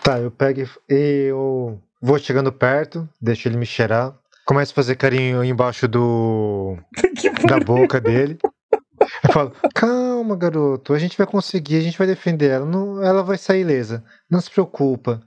Tá, eu pego e eu vou chegando perto, deixo ele me cheirar. Começo a fazer carinho embaixo do. da boca dele. Eu falo, calma, garoto, a gente vai conseguir, a gente vai defender ela. Não, ela vai sair ilesa. Não se preocupa.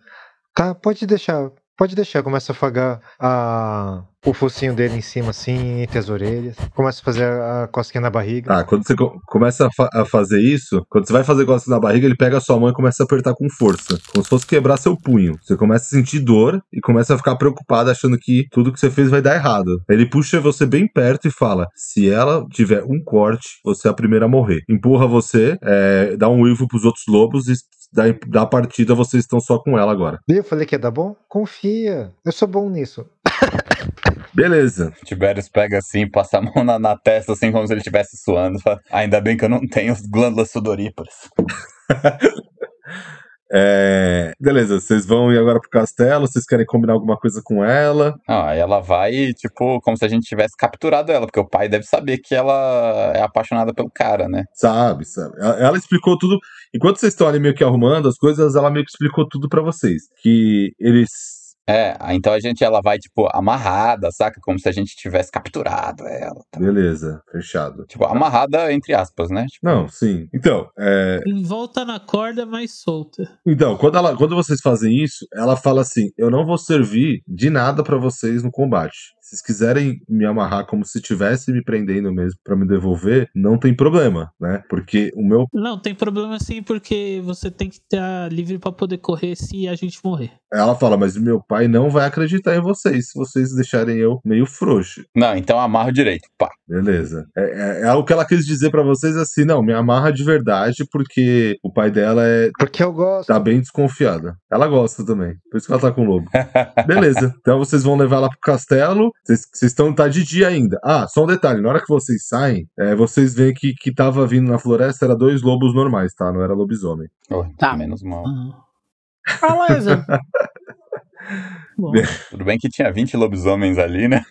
Tá, pode deixar. Pode deixar. Começa a afagar a, o focinho dele em cima, assim, entre as orelhas. Começa a fazer a, a cosquinha na barriga. Tá, quando você co- começa a, fa- a fazer isso, quando você vai fazer gosto na barriga, ele pega a sua mão e começa a apertar com força. Como se fosse quebrar seu punho. Você começa a sentir dor e começa a ficar preocupado, achando que tudo que você fez vai dar errado. Ele puxa você bem perto e fala: se ela tiver um corte, você é a primeira a morrer. Empurra você, é, dá um uivo pros outros lobos e da, da partida vocês estão só com ela agora. Eu falei que ia dar bom? Confia. Eu sou bom nisso. Beleza. Tiberius pega assim, passa a mão na, na testa, assim, como se ele estivesse suando. Fala, Ainda bem que eu não tenho glândulas sudoríparas. É, beleza, vocês vão ir agora pro castelo, vocês querem combinar alguma coisa com ela? Ah, ela vai, tipo, como se a gente tivesse capturado ela, porque o pai deve saber que ela é apaixonada pelo cara, né? Sabe, sabe. Ela, ela explicou tudo. Enquanto vocês estão ali meio que arrumando as coisas, ela meio que explicou tudo pra vocês. Que eles. É, então a gente, ela vai, tipo, amarrada, saca? Como se a gente tivesse capturado ela. tá? Beleza, fechado. Tipo, amarrada entre aspas, né? Tipo, Não, sim. Então, é, Em volta na corda, mas solta. então quando, ela, quando vocês fazem isso, ela fala assim: Eu não vou servir de nada pra vocês no combate. Se vocês quiserem me amarrar como se estivesse me prendendo mesmo pra me devolver, não tem problema, né? Porque o meu. Não, tem problema sim, porque você tem que estar livre pra poder correr se a gente morrer. Ela fala, mas meu pai não vai acreditar em vocês se vocês deixarem eu meio frouxo. Não, então amarra direito. Pá. Beleza. É, é, é o que ela quis dizer pra vocês assim, não, me amarra de verdade, porque o pai dela é. Porque eu gosto. Tá bem desconfiada. Ela gosta também. Por isso que ela tá com o lobo. Beleza. Então vocês vão levar ela pro castelo. Vocês estão. Tá de dia ainda. Ah, só um detalhe. Na hora que vocês saem, é, vocês veem que que tava vindo na floresta era dois lobos normais, tá? Não era lobisomem. Oh, Tá. Menos mal. Ah, Beleza. bom. Tudo bem que tinha 20 lobisomens ali, né?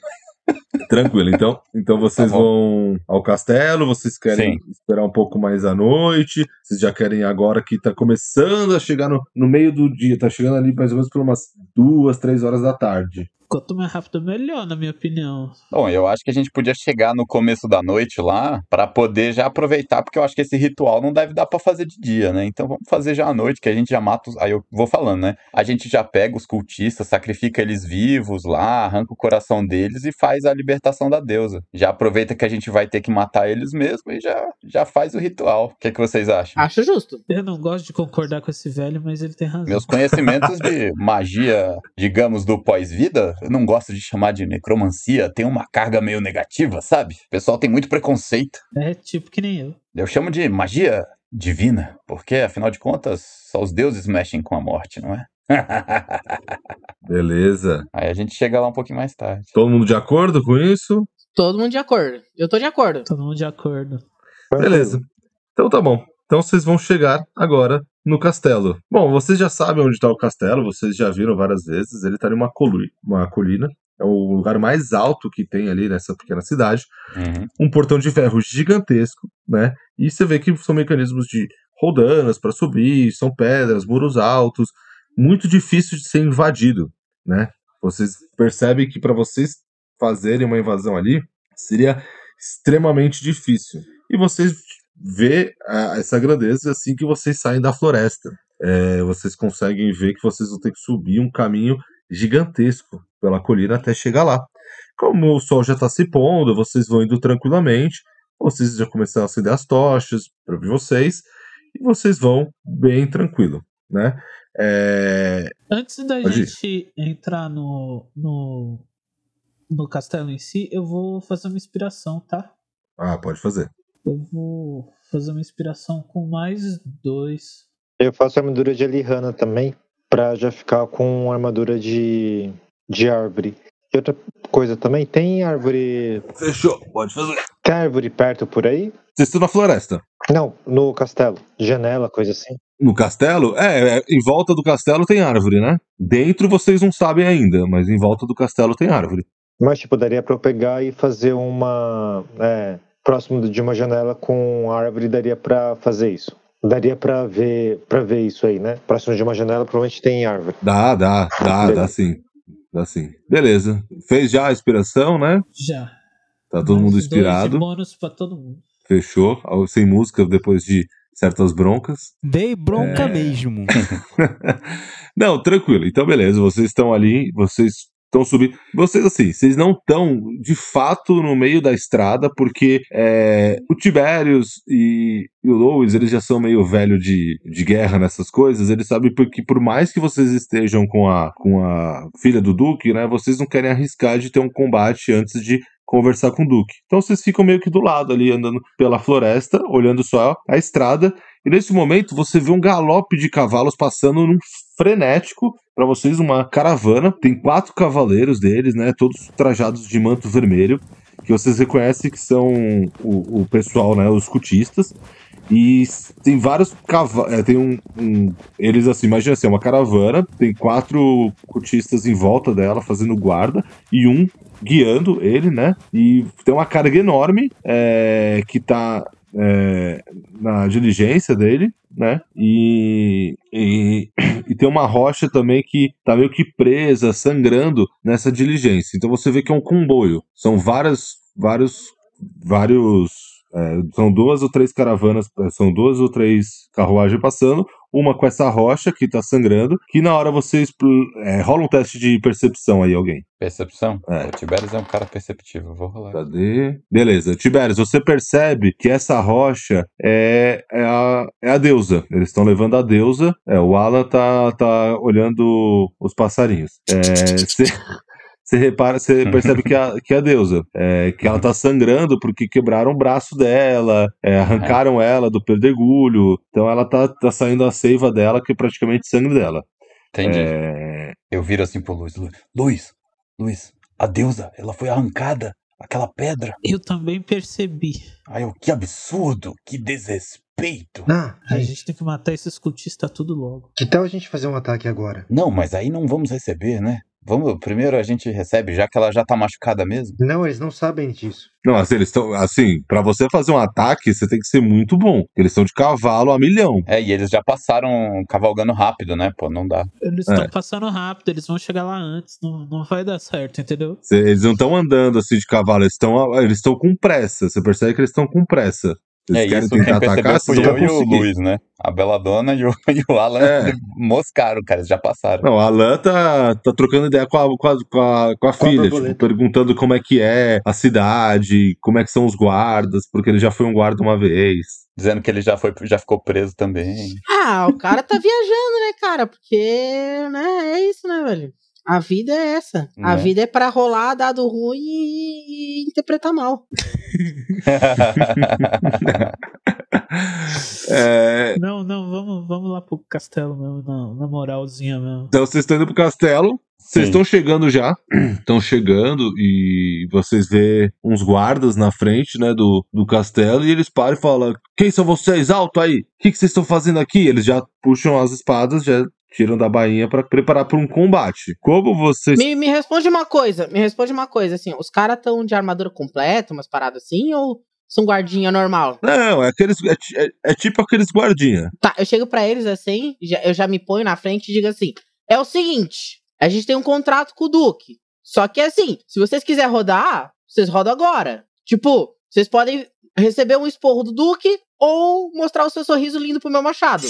Tranquilo, então, então vocês Tá vão ao castelo, vocês querem esperar um pouco mais à noite, vocês já querem agora que tá começando a chegar no, no meio do dia, tá chegando ali mais ou menos por umas duas, três horas da tarde. Quanto mais rápido, melhor, na minha opinião. Bom, eu acho que a gente podia chegar no começo da noite lá pra poder já aproveitar, porque eu acho que esse ritual não deve dar pra fazer de dia, né? Então vamos fazer já à noite, que a gente já mata os... Aí eu vou falando, né? A gente já pega os cultistas, sacrifica eles vivos lá, arranca o coração deles e faz a libertação da deusa. Já aproveita que a gente vai ter que matar eles mesmo e já, já faz o ritual. O que, que vocês acham? Acho justo. Eu não gosto de concordar com esse velho, mas ele tem razão. Meus conhecimentos de magia, digamos, do pós-vida, eu não gosto de chamar de necromancia, tem uma carga meio negativa, sabe? O pessoal tem muito preconceito. É tipo que nem eu. Eu chamo de magia divina, porque afinal de contas, só os deuses mexem com a morte, não é? Beleza. Aí a gente chega lá um pouquinho mais tarde. Todo mundo de acordo com isso? Todo mundo de acordo. Eu tô de acordo. Todo mundo de acordo. Beleza. Então tá bom. Então vocês vão chegar agora no castelo. Bom, vocês já sabem onde está o castelo, vocês já viram várias vezes. Ele está em uma, uma colina. É o lugar mais alto que tem ali nessa pequena cidade. Uhum. Um portão de ferro gigantesco, né? E você vê que são mecanismos de roldanas para subir, são pedras, muros altos, muito difícil de ser invadido, né? Vocês percebem que para vocês fazerem uma invasão ali seria extremamente difícil. E vocês ah, essa grandeza assim que vocês saem da floresta. É, vocês conseguem ver que vocês vão ter que subir um caminho gigantesco pela colina até chegar lá. Como o sol já está se pondo, vocês vão indo tranquilamente. Vocês já começaram a acender as tochas para vocês e vocês vão bem tranquilo, né? É, Antes da Pode ir. gente entrar no, no, no castelo em si, eu vou fazer uma inspiração, tá? Ah, pode fazer. Eu vou fazer uma inspiração com mais dois. Eu faço armadura de Alihana também, pra já ficar com armadura de, de árvore. E outra coisa também, tem árvore. Fechou, pode fazer. Tem árvore perto por aí? Vocês estão na floresta. Não, no castelo. Janela, coisa assim. No castelo? É, é, em volta do castelo tem árvore, né? Dentro vocês não sabem ainda, mas em volta do castelo tem árvore. Mas, tipo, daria pra eu pegar e fazer uma. É, próximo de uma janela com árvore, daria pra fazer isso. Daria pra ver, pra ver isso aí, né? Próximo de uma janela, provavelmente tem árvore. Dá, dá, dá, Beleza. dá sim. Dá sim. Beleza. Fez já a inspiração, né? Já. Tá todo Mais mundo dois inspirado. de bônus pra todo mundo. Fechou. Sem música depois de certas broncas. Dei bronca É. mesmo. não, tranquilo. Então, beleza. Vocês estão ali, vocês estão subindo. Vocês, assim, vocês não estão de fato no meio da estrada, porque é, o Tiberius e, e o Lois, eles já são meio velho de, de guerra nessas coisas. Eles sabem que, por mais que vocês estejam com a, com a filha do Duque, né, vocês não querem arriscar de ter um combate antes de conversar com o Duque. Então vocês ficam meio que do lado ali, andando pela floresta, olhando só a estrada. E nesse momento você vê um galope de cavalos passando num frenético para vocês uma caravana. Tem quatro cavaleiros deles, né? Todos trajados de manto vermelho, que vocês reconhecem que são o, o pessoal, né? Os cultistas. E tem vários cavalos. tem um, um- Eles assim, imagina assim, é uma caravana, tem quatro cultistas em volta dela fazendo guarda e um guiando ele, né? E tem uma carga enorme é, que tá é, na diligência dele, né? E, e, e tem uma rocha também que tá meio que presa, sangrando nessa diligência. Então você vê que é um comboio. São várias, vários, vários. é, são duas ou três caravanas, é, são duas ou três carruagens passando. Uma com essa rocha que tá sangrando, que na hora você expl- é, rola um teste de percepção aí, alguém. Percepção? É. O Tiberius é um cara perceptivo, vou rolar. Cadê? Beleza. Tiberius, você percebe que essa rocha é, é, a, é a deusa. Eles estão levando a deusa. É, o Alan tá, tá olhando os passarinhos. É, Você. Você repara, você percebe que é a, que é a deusa, é, que ela tá sangrando porque quebraram o braço dela, é, arrancaram ela do pedregulho, então ela tá, tá saindo a seiva dela, que é praticamente sangue dela. Entendi. É, Eu viro assim pro Luiz. Lu- Luiz, Luiz, a deusa, ela foi arrancada. Aquela pedra. Eu também percebi. Ai, eu- que absurdo, que desrespeito. Ah, A gente, gente tem que matar esses cultistas tudo logo. que tal a gente fazer um ataque agora? Não, mas aí não vamos receber, né? Vamos, primeiro a gente recebe, já que ela já tá machucada mesmo. Não, eles não sabem disso. Não, assim, eles estão. Assim, pra você fazer um ataque, você tem que ser muito bom. Eles estão de cavalo a milhão. É, e eles já passaram cavalgando rápido, né? Pô, não dá. Eles É. estão passando rápido, eles vão chegar lá antes. Não, não vai dar certo, entendeu? Cê- Eles não estão andando assim de cavalo, eles estão eles estão com pressa. Você percebe que eles estão com pressa. Eles é querem isso, quem tentar percebeu atacar, não eu vão e o. Luiz, né? A Belladonna e o, e o Alan É. moscaram, cara, eles já passaram. Não, a Alan tá, tá trocando ideia com a, com a, com a, com a filha, tipo, perguntando como é que é a cidade, como é que são os guardas, porque ele já foi um guarda uma vez. Dizendo que ele já, foi, já ficou preso também. Ah, o cara tá viajando, né, cara? Porque, né, é isso, né, velho? A vida é essa. A Né? vida é pra rolar dado ruim e, e interpretar mal. É, Não, não, vamos, vamos lá pro castelo mesmo, na, na moralzinha mesmo. então vocês estão indo pro castelo, Vocês estão chegando já, estão chegando e vocês vê uns guardas na frente, né, do, do castelo e eles param e falam: Quem são vocês? Alto aí! O que, que vocês estão fazendo aqui? Eles já puxam as espadas, já tiram da bainha pra preparar para um combate. Como vocês. Me, me responde uma coisa, me responde uma coisa, assim, os caras estão de armadura completa, umas paradas assim, ou são guardinha normal? Não, é aqueles. É, é- é tipo aqueles guardinha. Tá, eu chego pra eles assim, já- eu já me ponho na frente e digo assim: é o seguinte, a gente tem um contrato com o Duque. Só que assim, se vocês quiserem rodar, vocês rodam agora. Tipo, vocês podem receber um esporro do Duque ou mostrar o seu sorriso lindo pro meu machado.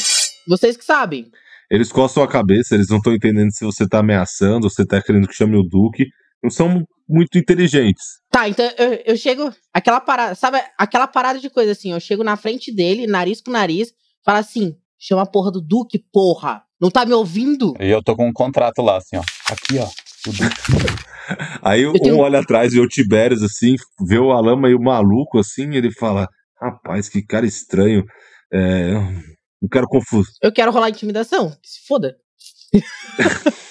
Vocês que sabem. Eles coçam a cabeça, eles não estão entendendo se você tá ameaçando, se você tá querendo que chame o Duque. Não são muito inteligentes. Tá, então eu, eu chego. Aquela parada, sabe? Aquela parada de coisa assim, eu chego na frente dele, nariz com nariz, falo assim: chama a porra do Duque, porra. Não tá me ouvindo? E eu tô com um contrato lá, assim, ó. Aqui, ó. O Duque. Aí um tenho- olha atrás, vê o Tibérios assim, vê o Alan meio maluco assim, e ele fala: Rapaz, que cara estranho. É, não quero confuso. Eu quero rolar intimidação. Se foda.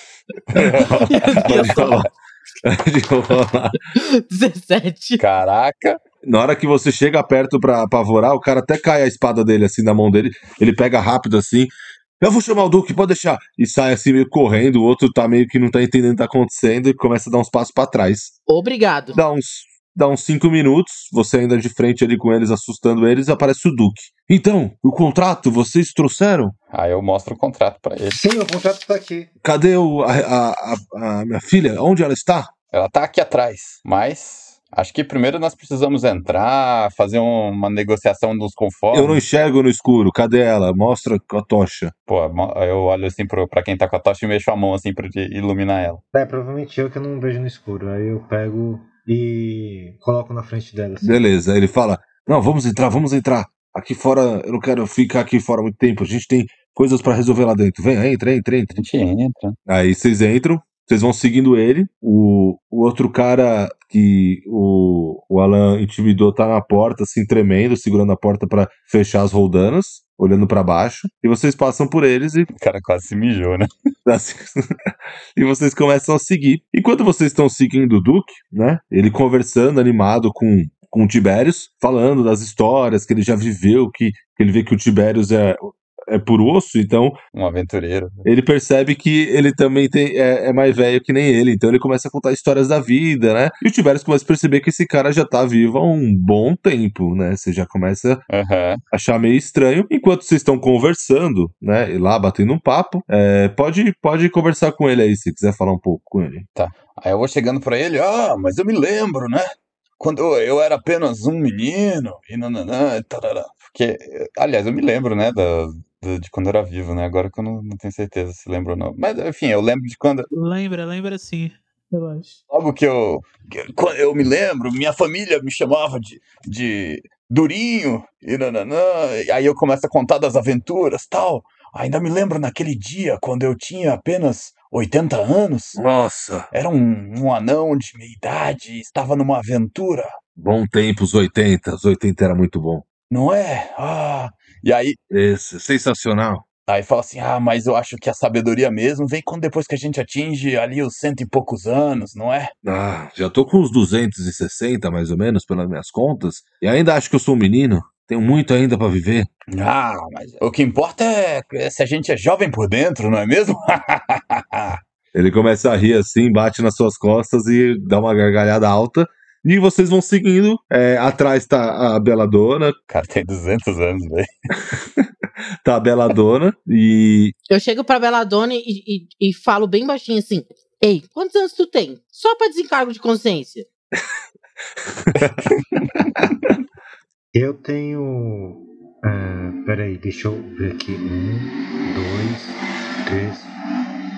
Pode falar. Pode falar. 17. Caraca. Na hora que você chega perto pra apavorar, o cara até cai a espada dele assim na mão dele, ele pega rápido assim. Eu vou chamar o Duque, pode deixar. E sai assim meio correndo, o outro tá meio que não tá entendendo o que tá acontecendo e começa a dar uns passos pra trás. Obrigado. Dá uns, dá uns cinco minutos, você ainda de frente ali com eles, assustando eles, aparece o Duque. Então, o contrato vocês trouxeram? Aí eu mostro o contrato pra ele. Sim, o contrato tá aqui. Cadê o, a, a, a- a minha filha? Onde ela está? Ela tá aqui atrás, mas acho que primeiro nós precisamos entrar, fazer um- uma negociação dos conformes. Eu não enxergo no escuro. Cadê ela? Mostra com a tocha. Pô, eu olho assim pro, pra quem tá com a tocha e mexo a mão assim pra de- iluminar ela. É, provavelmente eu que eu não vejo no escuro. Aí eu pego e coloco na frente dela. assim. Beleza. Ele fala: Não, vamos entrar, vamos entrar. Aqui fora, eu não quero ficar aqui fora muito tempo. A gente tem coisas pra resolver lá dentro. Vem, entra, entra, A entra. gente entra. Aí vocês entram, vocês vão seguindo ele. O, o outro cara que o, o Alan intimidou tá na porta, assim, tremendo, segurando a porta pra fechar as roldanas, olhando pra baixo. E vocês passam por eles e O cara quase se mijou, né? assim, e vocês começam a seguir. Enquanto vocês estão seguindo o Duque, né? Ele conversando, animado com, com o Tibérios, falando das histórias que ele já viveu, que, que ele vê que o Tibérios é, é por osso, então Um aventureiro. ele percebe que ele também tem, é, é mais velho que nem ele, então ele começa a contar histórias da vida, né? E o Tibérios começa a perceber que esse cara já tá vivo há um bom tempo, né? Você já começa Aham. a achar meio estranho. Enquanto vocês estão conversando, né? E lá batendo um papo, é, pode, pode conversar com ele aí, se quiser falar um pouco com ele. Aí eu vou chegando pra ele, ah, mas eu me lembro, né? Quando eu, era apenas um menino, e nananã, tarará. Porque, aliás, eu me lembro, né, da- do- de quando eu era vivo, né? Agora que eu não, não tenho certeza se lembro ou não. Mas, enfim, eu lembro de quando. Lembra, lembra sim. Eu acho. Logo que eu. que- quando eu me lembro, minha família me chamava de. de Durinho e nananã. e Aí eu começo a contar das aventuras tal. Ainda me lembro naquele dia, quando eu tinha apenas 80 anos. Nossa, Era um, um anão de meia idade, estava numa aventura, bom tempo, os 80. Os 80 era muito bom. Não é? Ah. E aí, Esse, sensacional. aí fala assim: ah, mas eu acho que a sabedoria mesmo vem quando depois que a gente atinge ali os cento e poucos anos, não é? Ah, já tô com uns 260, mais ou menos, pelas minhas contas. E ainda acho que eu sou um menino. Tenho muito ainda pra viver. Ah, mas o que importa é é se a gente é jovem por dentro, não é mesmo? Ele começa a rir assim, bate nas suas costas e dá uma gargalhada alta. E vocês vão seguindo. É, atrás tá a Beladona, o cara tem 200 anos, velho. tá a Beladona e. Eu chego pra Beladone e, e, e falo bem baixinho assim: Ei, quantos anos tu tem? Só pra desencargo de consciência. Eu tenho. ah, peraí, deixa eu ver aqui. Um, dois, três.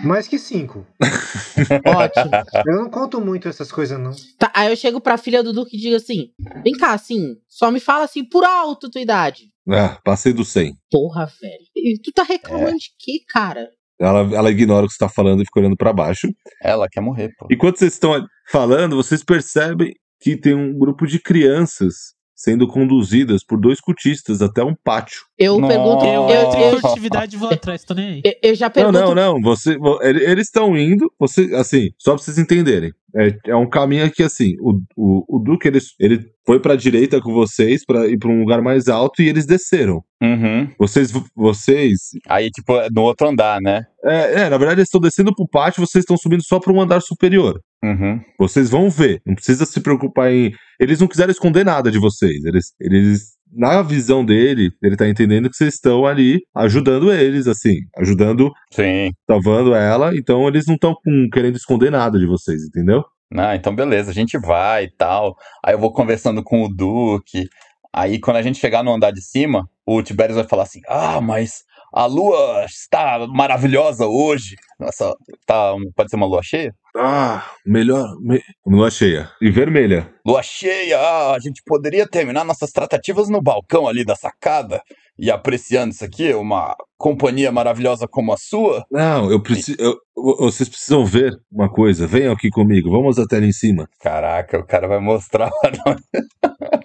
Mais que cinco. Ótimo. Eu não conto muito essas coisas, não. Tá, aí eu chego pra filha do Duque e digo assim: Vem cá, assim, só me fala assim por alto tua idade. Ah, passei do 100. Porra, velho. E tu tá reclamando de quê, cara? Ela, ela ignora o que você tá falando e fica olhando pra baixo. Ela quer morrer, pô. Enquanto vocês estão falando, vocês percebem que tem um grupo de crianças sendo conduzidas por dois cultistas até um pátio. Eu Nossa. pergunto. Eu, Eu, em furtividade e vou atrás, tô nem aí. eu- eu já Não, pergunto. não, não. Você, vo- ele- eles estão indo. Você, assim, só pra vocês entenderem. É, é um caminho que, assim, o, o, o Duque ele, ele foi pra direita com vocês pra ir pra um lugar mais alto e eles desceram. Uhum. Vocês, vocês Aí, tipo, é no outro andar, né? É, é, na verdade, eles estão descendo pro pátio, vocês estão subindo só para um andar superior. Uhum. Vocês vão ver, não precisa se preocupar em. Eles não quiseram esconder nada de vocês. Eles, eles na visão dele, ele tá entendendo que vocês estão ali ajudando eles, assim, ajudando, Sim. salvando ela, então eles não estão querendo esconder nada de vocês, entendeu? Ah, então beleza, a gente vai e tal. Aí eu vou conversando com o Duque. Aí quando a gente chegar no andar de cima, o Tiberius vai falar assim: Ah, mas a lua está maravilhosa hoje. Nossa, tá, pode ser uma lua cheia? Ah, melhor. Me... Lua cheia. E vermelha. Lua cheia, ah, a gente poderia terminar nossas tratativas no balcão ali da sacada e apreciando isso aqui, uma companhia maravilhosa como a sua. Não, eu preciso. vocês precisam ver uma coisa. Venham aqui comigo, vamos até ali em cima. Caraca, o cara vai mostrar.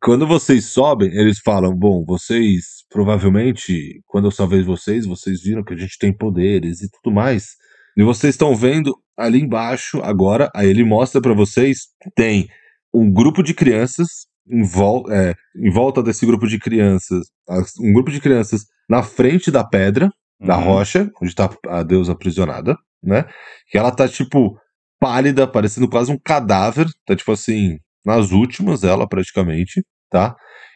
Quando vocês sobem, eles falam: Bom, vocês provavelmente, quando eu salvei vocês, vocês viram que a gente tem poderes e tudo mais. E vocês estão vendo ali embaixo agora, aí ele mostra pra vocês: tem um grupo de crianças em, vol é, em volta desse grupo de crianças, as- um grupo de crianças na frente da pedra, da Uhum. rocha, onde tá a deusa aprisionada, né? Que ela tá tipo pálida, parecendo quase um cadáver, tá tipo assim, nas últimas ela praticamente, tá?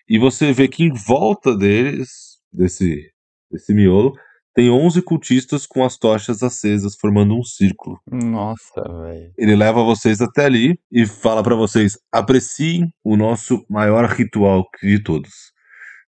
E você vê que em volta deles, desse, desse miolo, tem 11 cultistas com as tochas acesas, formando um círculo. Nossa, velho. Ele leva vocês até ali e fala pra vocês: apreciem o nosso maior ritual de todos.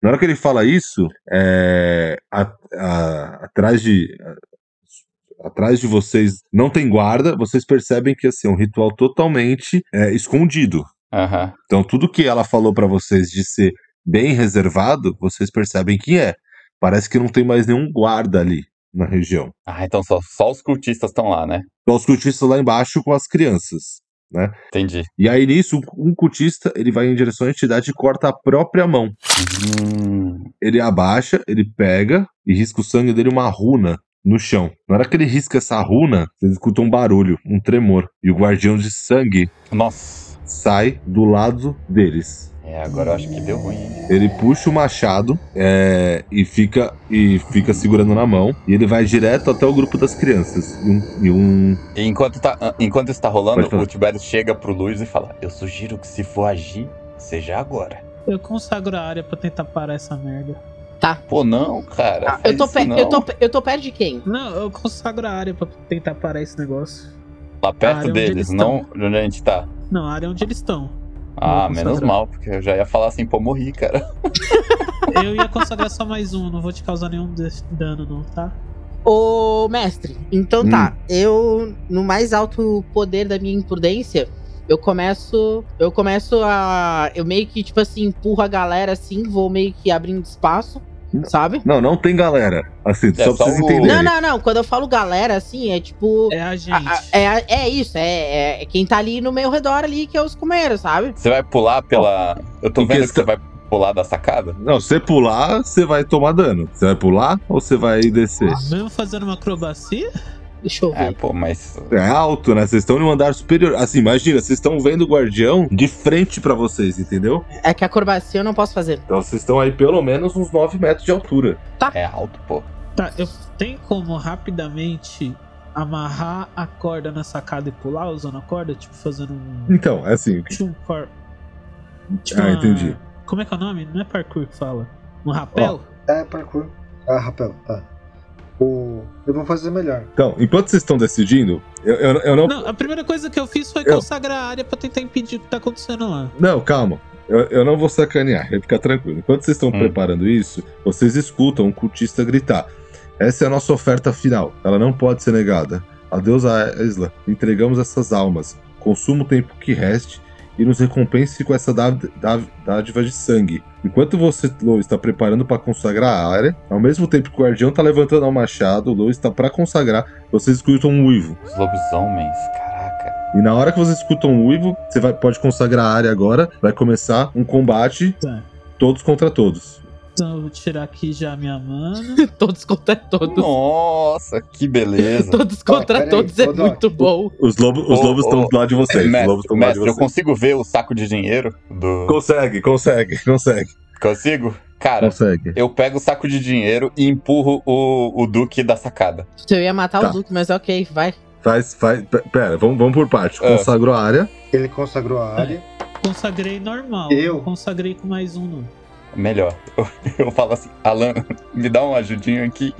Na hora que ele fala isso, é, a- a- atrás de a- atrás de vocês não tem guarda, vocês percebem que assim, é um ritual totalmente é, escondido. Aham. Então tudo que ela falou pra vocês de ser bem reservado, vocês percebem que é. Parece que não tem mais nenhum guarda ali na região. Ah, então só, só os cultistas estão lá, né? Só os cultistas lá embaixo com as crianças. Entendi. E aí nisso, um cultista ele vai em direção à entidade e corta a própria mão. Hum, Ele abaixa, ele pega e risca o sangue dele uma runa no chão. Na hora que ele risca essa runa, vocês escutam um barulho, um tremor. E o guardião de sangue nossa. Sai do lado deles. É, agora eu acho que deu ruim, hein? Ele puxa o machado é, e, fica, e fica segurando na mão. E ele vai direto até o grupo das crianças. E um. E um E enquanto, tá, ah, enquanto isso tá rolando, o Tiberius chega pro Luiz e fala: Eu sugiro que se for agir, seja agora. Eu consagro a área pra tentar parar essa merda. Tá. Pô, não, cara. Ah, eu, tô isso eu, tô, não. eu tô perto de quem? Não, eu consagro a área pra tentar parar esse negócio. Lá a perto deles, eles não de onde a gente tá. Não, a área onde eles estão. Ah, menos mal, porque eu já ia falar assim, pô, morri, cara. Eu ia consagrar só mais um, não vou te causar nenhum dano, não, tá? Ô, mestre, então tá. Eu, no mais alto poder da minha imprudência, eu começo. Eu começo a. Eu meio que, tipo assim, empurro a galera assim, vou meio que abrindo espaço, sabe? Não, não tem galera. Assim, É só pra vocês o- entenderem. Não, não, não. Quando eu falo galera, assim, é tipo. É a gente. a- a- é, é isso, é, é- é quem tá ali no meu redor ali, que é os comeiros, sabe? Você vai pular pela. Eu tô Em vendo questão- que você vai pular da sacada. Não, se você pular, você vai tomar dano. Você vai pular ou você vai descer? Mesmo fazendo uma acrobacia? Deixa eu ver. É, pô, mas. É alto, né? Vocês estão no andar superior. Assim, imagina, vocês estão vendo o guardião de frente pra vocês, entendeu? É que acrobacia eu não posso fazer. Então vocês estão aí pelo menos uns 9 metros de altura. É alto, pô. Tá, eu tenho como rapidamente amarrar a corda na sacada e pular usando a corda? Tipo, fazendo um. Então, é assim. Tipo um par... tipo Ah, uma- entendi. Como é que é o nome? Não é parkour que fala. Um rapel? É, parkour. Ah, rapel, tá. O... Eu vou fazer melhor. Então, enquanto vocês estão decidindo, eu, eu, eu não. Não, a primeira coisa que eu fiz foi Eu- consagrar a área pra tentar impedir o que tá acontecendo lá. Não, calma. Eu, eu não vou sacanear, fica tranquilo. Enquanto vocês estão Hum. preparando isso, vocês escutam um cultista gritar: Essa é a nossa oferta final. Ela não pode ser negada. Adeus a Isla. Entregamos essas almas. Consuma o tempo que reste e nos recompense com essa dá- dá- dádiva de sangue. Enquanto você, Lou, está preparando para consagrar a área, ao mesmo tempo que o guardião está levantando ao machado, o Lou está para consagrar, vocês escutam um uivo. Os lobisomens, caraca. E na hora que vocês escutam um uivo, você vai, pode consagrar a área agora. Vai começar um combate, Tá. todos contra todos. Então eu vou tirar aqui já a minha mana. todos contra todos. Nossa, que beleza. Todos contra todos é ô, Doc. muito bom. Os, lobos os lobos estão do lado de vocês. os mestre, lobos estão do lado de mestre, eu vocês. consigo ver o saco de dinheiro do. Consegue, consegue, consegue, Consigo? Cara, consegue. eu pego o saco de dinheiro e empurro o, o Duque da sacada. Eu ia matar Tá. o Duque, mas ok, vai. Faz, faz. pe- Pera, vamos, vamos por parte. Ah. Consagrou a área. Ele consagrou a área. Consagrei normal. Eu? Consagrei com mais um, não. Melhor. Eu, eu falo assim, Alan, me dá uma ajudinha aqui.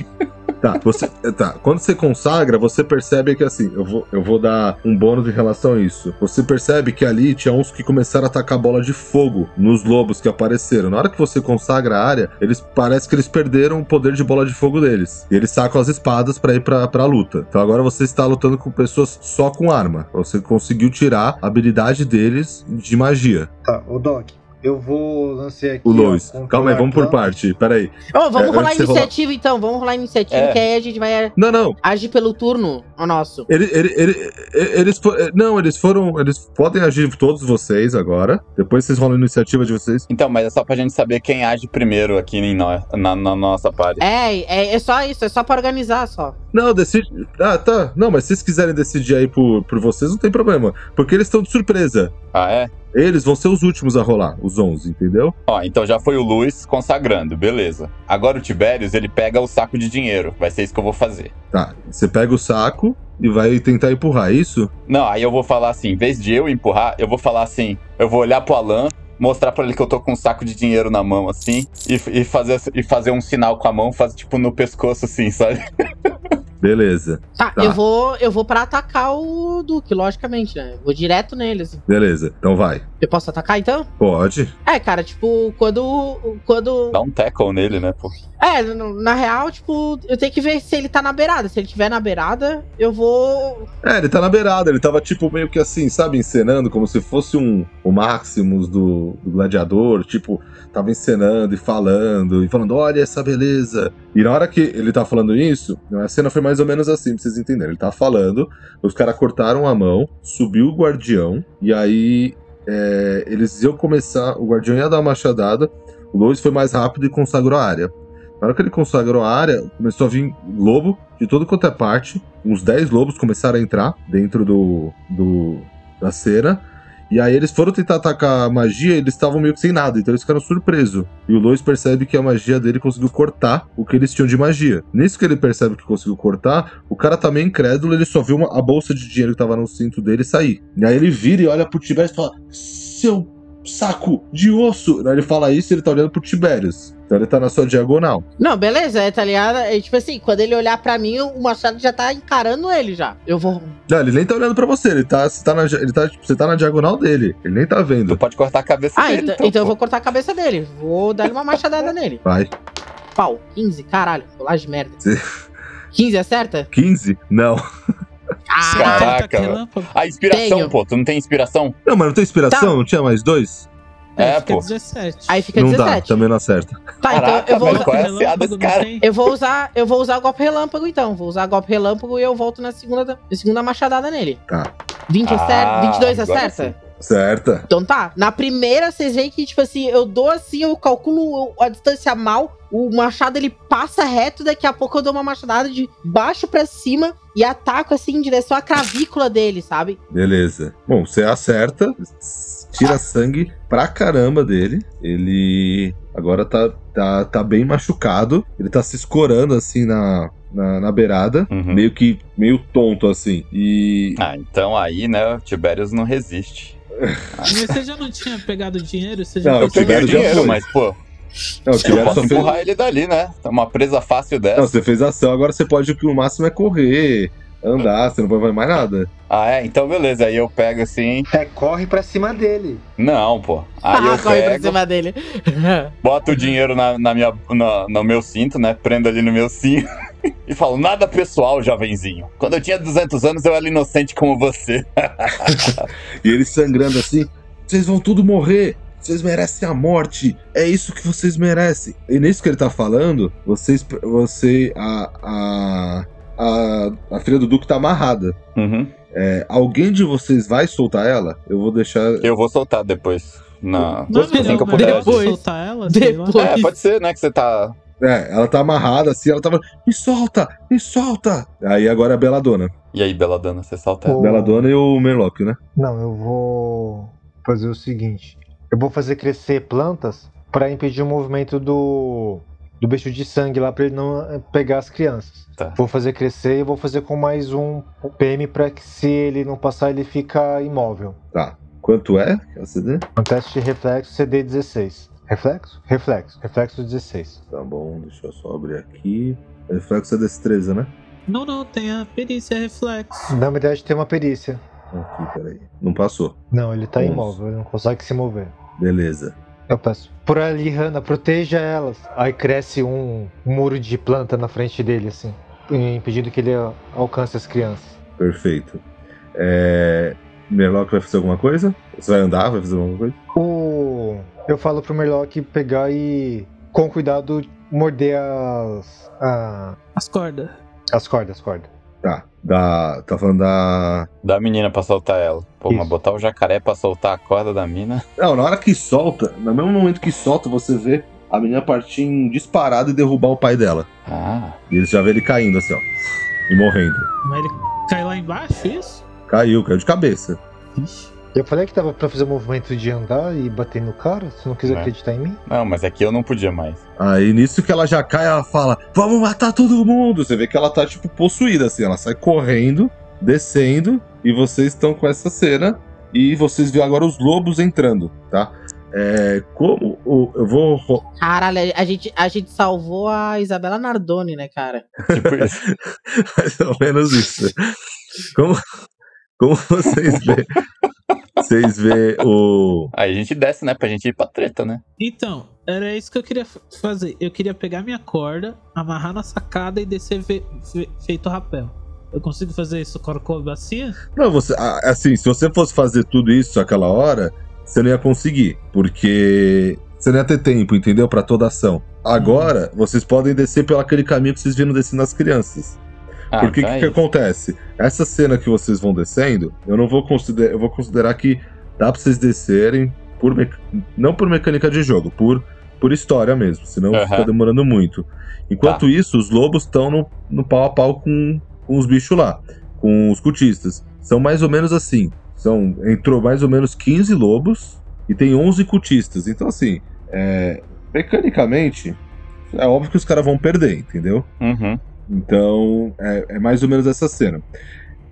Tá, você. Tá. Quando você consagra, você percebe que assim, eu vou, eu vou dar um bônus em relação a isso. Você percebe que ali tinha uns que começaram a atacar bola de fogo nos lobos que apareceram. Na hora que você consagra a área, eles parece que eles perderam o poder de bola de fogo deles. E eles sacam as espadas pra ir pra, pra luta. Então agora você está lutando com pessoas só com arma. Você conseguiu tirar a habilidade deles de magia. Tá, o Doc. Eu vou lançar aqui. O Lois. Calma aí, vamos por parte. Pera aí. Ô, vamos É, rolar iniciativa então, vamos rolar iniciativa, É. que aí a gente vai Não, não. agir pelo turno, o nosso. Ele, ele, ele- eles Não, eles foram. Eles podem agir todos vocês agora. Depois vocês rolam a iniciativa de vocês. Então, mas é só pra gente saber quem age primeiro aqui em nó- na, na nossa party. É, é, é só isso, é só pra organizar só. Não, decide. Ah, tá. Não, mas se vocês quiserem decidir aí por, por vocês, não tem problema. Porque eles estão de surpresa. Ah, é? Eles vão ser os últimos a rolar, os 11, entendeu? Ó, então já foi o Luiz consagrando, beleza. Agora o Tiberius, ele pega o saco de dinheiro. Vai ser isso que eu vou fazer. Tá. Você pega o saco e vai tentar empurrar, é isso? Não, aí eu vou falar assim, em vez de eu empurrar, eu vou falar assim, eu vou olhar pro Alan, mostrar pra ele que eu tô com um saco de dinheiro na mão, assim, e, e fazer, e fazer um sinal com a mão, fazer tipo no pescoço, assim, sabe? Beleza, Tá, Tá. eu vou eu vou para atacar o Duque, logicamente, né? Vou direto nele, assim. beleza. Então vai. Eu posso atacar então? Pode. É, cara, tipo, quando. Quando. Dá um tackle nele, né, pô? É, na real, tipo, eu tenho que ver se ele tá na beirada. Se ele tiver na beirada, eu vou. É, ele tá na beirada, ele tava tipo meio que assim, sabe, encenando como se fosse um o Maximus do, do gladiador, tipo, tava encenando e falando, e falando, olha essa beleza. E na hora que ele tá falando isso, a cena foi mais ou menos assim, pra vocês entenderem. Ele tava falando, os caras cortaram a mão, subiu o guardião, e aí é, eles iam começar, o guardião ia dar uma machadada, o Lois foi mais rápido e consagrou a área. Na hora que ele consagrou a área, começou a vir lobo de todo quanto é parte. Uns 10 lobos começaram a entrar dentro do, do da cena. E aí eles foram tentar atacar a magia eles estavam meio que sem nada, então eles ficaram surpresos. E o Lois percebe que a magia dele conseguiu cortar o que eles tinham de magia. Nisso que ele percebe que conseguiu cortar, o cara tá meio incrédulo, ele só viu uma- a bolsa de dinheiro que tava no cinto dele sair. E aí ele vira e olha pro Tiberius e fala: Seu saco de osso! Aí ele fala isso e ele tá olhando pro Tiberius. Então ele tá na sua diagonal. Não, beleza, é, tá ligado? É, tipo assim, quando ele olhar pra mim, o machado já tá encarando ele já. Eu vou. Não, ele nem tá olhando pra você, ele tá, você tá, na, ele tá, tipo, você tá na diagonal dele. Ele nem tá Tu vendo. pode cortar a cabeça Ah, dele. então, então, então eu vou cortar a cabeça dele. Vou dar uma machadada nele. Vai. Pau. 15, caralho. Colagem de merda. Sim. 15 acerta? 15? Não. Ah, Caraca, relâmpago. A inspiração, Tenho. pô. Tu não tem inspiração? Não, mas não tem inspiração? Tá. Não tinha mais dois? É, fica pô. 17. Aí fica não dá, 17. também não acerta. Tá, então Caraca, eu vou, velho, usar, é Relâmpago, eu vou usar. Eu vou usar o golpe relâmpago, então. Vou usar golpe relâmpago e eu volto na segunda, na segunda machadada nele. Tá. 20 Ah, acerta? 22 agora acerta? Certa. Então tá. Na primeira, vocês veem que, tipo assim, eu dou assim, eu calculo a distância mal. O machado ele passa reto, daqui a pouco eu dou uma machadada de baixo pra cima e ataco assim em direção à cravícula dele, sabe? Beleza. Bom, você acerta, tira sangue pra caramba dele. Ele agora tá, tá, tá bem machucado. Ele tá se escorando assim na, na, na beirada. Uhum. Meio que. meio tonto assim. E. Ah, então aí, né, o Tiberius não resiste. Mas você já não tinha pegado dinheiro? Você já Não, o já dinheiro, foi. mas, pô, Não, o eu posso fez. empurrar ele dali, né? É uma presa fácil Não, dessa. você fez ação, agora você pode. O que o máximo é correr, andar, você não vai fazer mais nada. Ah, é? Então beleza. Aí eu pego assim. É, corre pra cima dele. Não, pô. Aí eu Ah, corre pra pego, cima dele. boto o dinheiro na, na minha, na- no meu cinto, né? Prendo ali no meu cinto. E falo, nada pessoal, jovenzinho. Quando eu tinha 200 anos, eu era inocente como você. E ele sangrando assim: vocês vão tudo morrer. Vocês merecem a morte. É isso que vocês merecem. E nisso que ele tá falando, vocês. Você. A. A, a, a filha do Duque tá amarrada. Uhum. É, alguém de vocês vai soltar ela? Eu vou deixar. Eu vou soltar depois. Na... Não assim melhor que eu puder. Depois. soltar ela? Depois. É, pode ser, né? Que você tá. É, ela tá amarrada assim, ela tava. Me solta! Me solta! Aí agora é a Beladona. E aí, Beladana, você solta ela? Ô. Beladona e o Merlock, né? Não, eu vou fazer o seguinte. Eu vou fazer crescer plantas pra impedir o movimento do do bicho de sangue lá pra ele não eh, pegar as crianças. Tá. Vou fazer crescer e vou fazer com mais um PM pra que se ele não passar ele fica imóvel. Tá. Quanto é? a CD? Um teste de reflexo CD 16. Reflexo? Reflexo. Reflexo 16. Tá bom, deixa eu só abrir aqui. Reflexo é destreza, né? Não, não, tem a perícia reflexo. Na verdade tem uma perícia. Aqui, peraí. Não passou. Não, ele tá Nossa. imóvel, ele não consegue se mover. Beleza. Eu peço. Por ali, Hannah, proteja elas. Aí cresce um, muro de planta na frente dele, assim. Impedindo que ele alcance as crianças. Perfeito. É... Merlock vai fazer alguma coisa? Você vai andar? Vai fazer alguma coisa? O... Eu falo pro Merlock pegar e, com cuidado, morder as. a- As cordas. as cordas, as cordas. Tá. Da... Tá falando da. Da menina pra soltar ela. Pô, mas Isso. botar o jacaré pra soltar a corda da mina. Não, na hora que solta, no mesmo momento que solta, você vê a menina partir em disparado e derrubar o pai dela. Ah. E eles já vê ele caindo assim, ó. E morrendo. Mas ele cai lá embaixo, isso? Caiu, caiu de cabeça. Ixi. Eu falei que dava pra fazer o movimento de andar e bater no cara, se não quiser É. acreditar em mim. Não, mas aqui eu não podia mais. Aí nisso que ela já cai, ela fala: Vamos matar todo mundo! Você vê que ela tá, tipo, possuída, assim. Ela sai correndo, descendo, e vocês estão com essa cena. E vocês viram agora os lobos entrando, tá? É. Como. o- eu vou. Caralho, a gente, a gente salvou a Isabela Nardoni, né, cara? Tipo isso. Mais ou menos isso. Como, como vocês vê. Vocês vê o. Aí a gente desce, né? Pra gente ir pra treta, né? Então, era isso que eu queria fazer. Eu queria pegar minha corda, amarrar na sacada e descer fe- fe- feito rapel. Eu consigo fazer isso com a acrobacia? Não, você. Assim, se você fosse fazer tudo isso aquela hora, você não ia conseguir. Porque você não ia ter tempo, entendeu? Pra toda ação. Agora, vocês podem descer pelo aquele caminho que vocês viram descendo as crianças. Ah, Porque o que, é que acontece? Essa cena que vocês vão descendo, eu não vou considerar. Eu vou considerar que dá pra vocês descerem por não por mecânica de jogo, por, por história mesmo. Senão Aham. fica demorando muito. Enquanto Tá. isso, os lobos estão no, no pau a pau com, com os bichos lá, com os cultistas. São mais ou menos assim. São, entrou mais ou menos 15 lobos e tem 11 cultistas. Então, assim, é, mecanicamente, é óbvio que os caras vão perder, entendeu? Uhum. Então, é, é mais ou menos essa cena.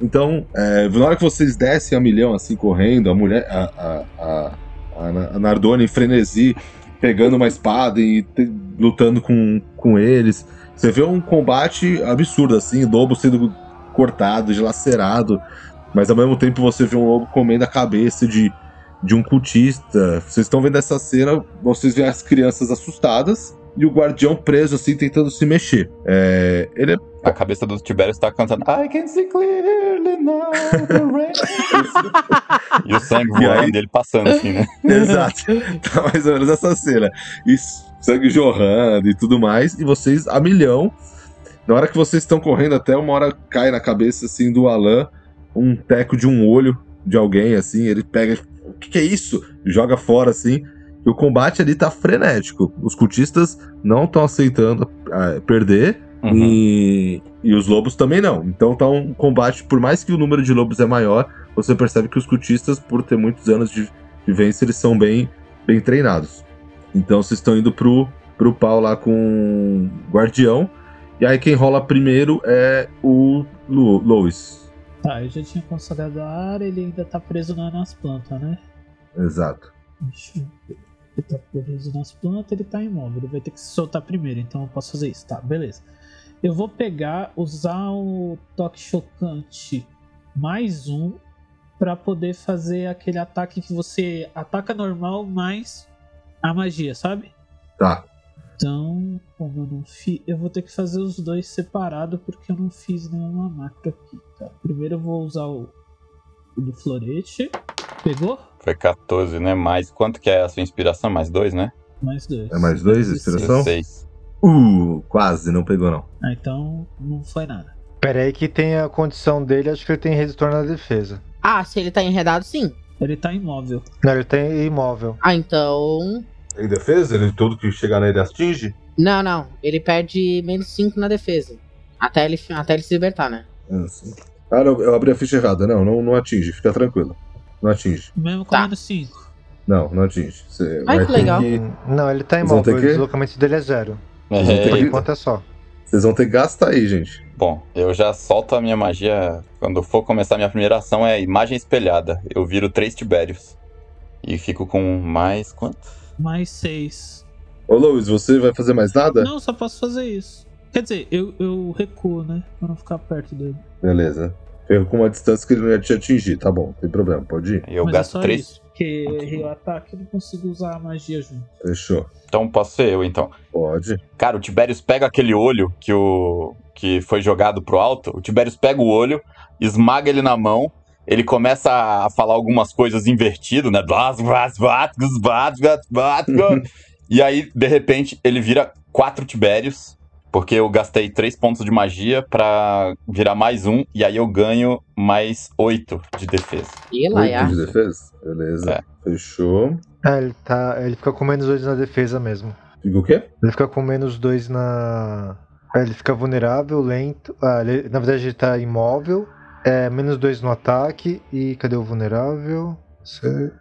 Então, é, na hora que vocês descem a milhão, assim, correndo, a mulher, a, a, a, a, Na- a Nardone em frenesi, pegando uma espada e te- lutando com, com eles. Você vê um combate absurdo, assim, lobo sendo cortado, dilacerado. Mas ao mesmo tempo você vê um lobo comendo a cabeça de, de um cultista. Vocês estão vendo essa cena, vocês veem as crianças assustadas e o guardião preso, assim, tentando se mexer. É, ele é A cabeça do Tiberius tá cantando I can see clearly now the rain. e o sangue aí? voando dele passando assim, né? Exato. Tá mais ou menos essa cena. E sangue jorrando e tudo mais. E vocês a milhão. Na hora que vocês estão correndo, até uma hora cai na cabeça assim do Alan um teco de um olho de alguém, assim. Ele pega. O que, que é isso? Joga fora assim. E o combate ali tá frenético. Os cultistas não estão aceitando ah, perder. Uhum. E, e os lobos também não. Então tá um combate, por mais que o número de lobos é maior, você percebe que os cultistas, por ter muitos anos de vivência, eles são bem, bem treinados. Então vocês estão indo pro, pro pau lá com o guardião. E aí quem rola primeiro é o Lu, Lois. Tá, eu já tinha consagrado a área, ele ainda tá preso na- nas plantas, né? Exato. Deixa eu ver. Ele tá preso nas plantas, ele tá imóvel. Ele vai ter que se soltar primeiro, então eu posso fazer isso. Tá, beleza. Eu vou pegar, usar o toque chocante mais um pra poder fazer aquele ataque que você ataca normal mais a magia, sabe? Tá. Então, como eu não fiz. Eu vou ter que fazer os dois separados porque eu não fiz nenhuma marca aqui. Tá? Primeiro eu vou usar o, o do florete. Pegou? Foi 14, né? Mais quanto que é a sua inspiração? Mais dois, né? Mais dois. É mais dois, inspiração? 16. Uh, quase, não pegou não. Ah, então não foi nada. Pera aí que tem a condição dele, acho que ele tem retorno na defesa. Ah, se ele tá enredado, sim. Ele tá imóvel. Não, ele tem imóvel. Ah, então. Em defesa, ele tudo que chegar nele atinge? Não, não. Ele perde menos 5 na defesa. Até ele, até ele se libertar, né? Ah, sim. Ah, não, eu abri a ficha errada. Não, não, não atinge, fica tranquilo. Não atinge. Mesmo com Tá. menos 5. Não, não atinge. Você Ai, vai que legal. Não, ele tá imóvel, o que- deslocamento dele é zero. É, Por enquanto é só. Vocês vão ter que gastar aí, gente. Bom, eu já solto a minha magia. Quando for começar minha primeira ação é imagem espelhada. Eu viro três Tibérios. E fico com mais quanto? Mais 6. Ô, Lois, você vai fazer mais nada? Não, só posso fazer isso. Quer dizer, eu, eu recuo, né? Pra não ficar perto dele. Beleza. Eu com uma distância que ele não ia te atingir. Tá bom, não tem problema, pode ir. Eu Mas é gasto só três. isso. Porque eu errei o ataque e não consigo usar a magia junto. Fechou. Então posso ser eu, então. Pode. Cara, o Tiberius pega aquele olho que o que foi jogado pro alto. O Tiberius pega o olho, esmaga ele na mão. Ele começa a falar algumas coisas invertido, né? E aí, de repente, ele vira quatro Tibérios, porque eu gastei três pontos de magia pra virar mais um, e aí eu ganho mais oito de defesa. E lá, Oito de defesa? Beleza. É. Fechou. Ah, ele tá. Ele fica com menos dois na defesa mesmo. Fica o quê? Ele fica com menos dois na. Ah, Ele fica vulnerável, lento. Ah, ele- na verdade ele tá imóvel. É, menos dois no ataque. E cadê o vulnerável?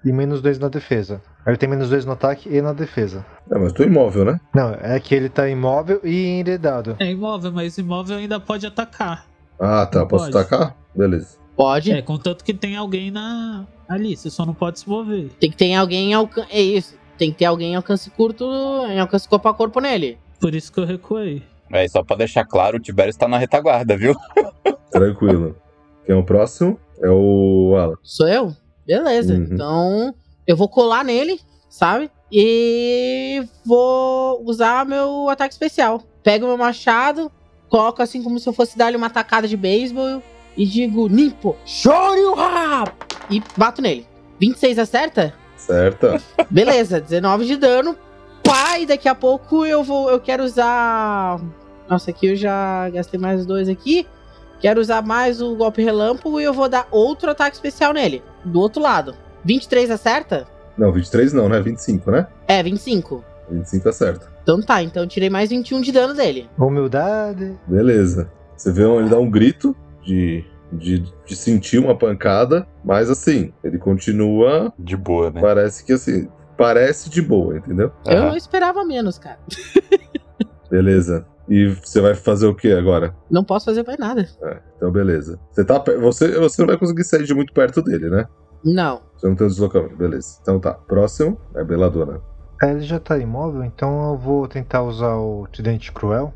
E menos dois na defesa. Aí Ele tem menos dois no ataque e na defesa. É, mas tô imóvel, né? Não, é que ele tá imóvel e enredado. É imóvel, mas imóvel ainda pode atacar. Ah, tá. Não Posso pode. tacar? Beleza. Pode. É, contanto que tem alguém na ali, você só não pode se mover. Tem que ter alguém em alcance. É isso. Tem que ter alguém em alcance curto, em alcance corpo a corpo nele. Por isso que eu recuei. É, só pra deixar claro, o Tiberius tá na retaguarda, viu? Tranquilo. Quem é o próximo? É o Alan. Sou eu? Beleza. Uhum. Então, eu vou colar nele, sabe? E vou usar meu ataque especial. Pego meu machado, coloco assim como se eu fosse dar-lhe uma tacada de beisebol e digo: Nimpo, Shoryuha! E bato nele. 26 acerta? Certa. Beleza, 19 de dano. Pai, daqui a pouco eu vou. Eu quero usar. Nossa, aqui eu já gastei mais dois aqui. Quero usar mais o golpe relâmpago e eu vou dar outro ataque especial nele. Do outro lado. 23 acerta? Não, 23 não, né? 25, né? É, 25. 25 acerta. Então tá, então eu tirei mais 21 de dano dele. Humildade. Beleza. Você vê ele dá um grito de, de, de sentir uma pancada, mas assim, ele continua. De boa, né? Parece que assim. Parece de boa, entendeu? Eu Aham. esperava menos, cara. Beleza. E você vai fazer o que agora? Não posso fazer mais nada. É, então beleza. Você tá. Você, você não vai conseguir sair de muito perto dele, né? Não. Você não tem o deslocamento, beleza. Então tá. Próximo é a Beladona. É, ele já tá imóvel, então eu vou tentar usar o tridente cruel.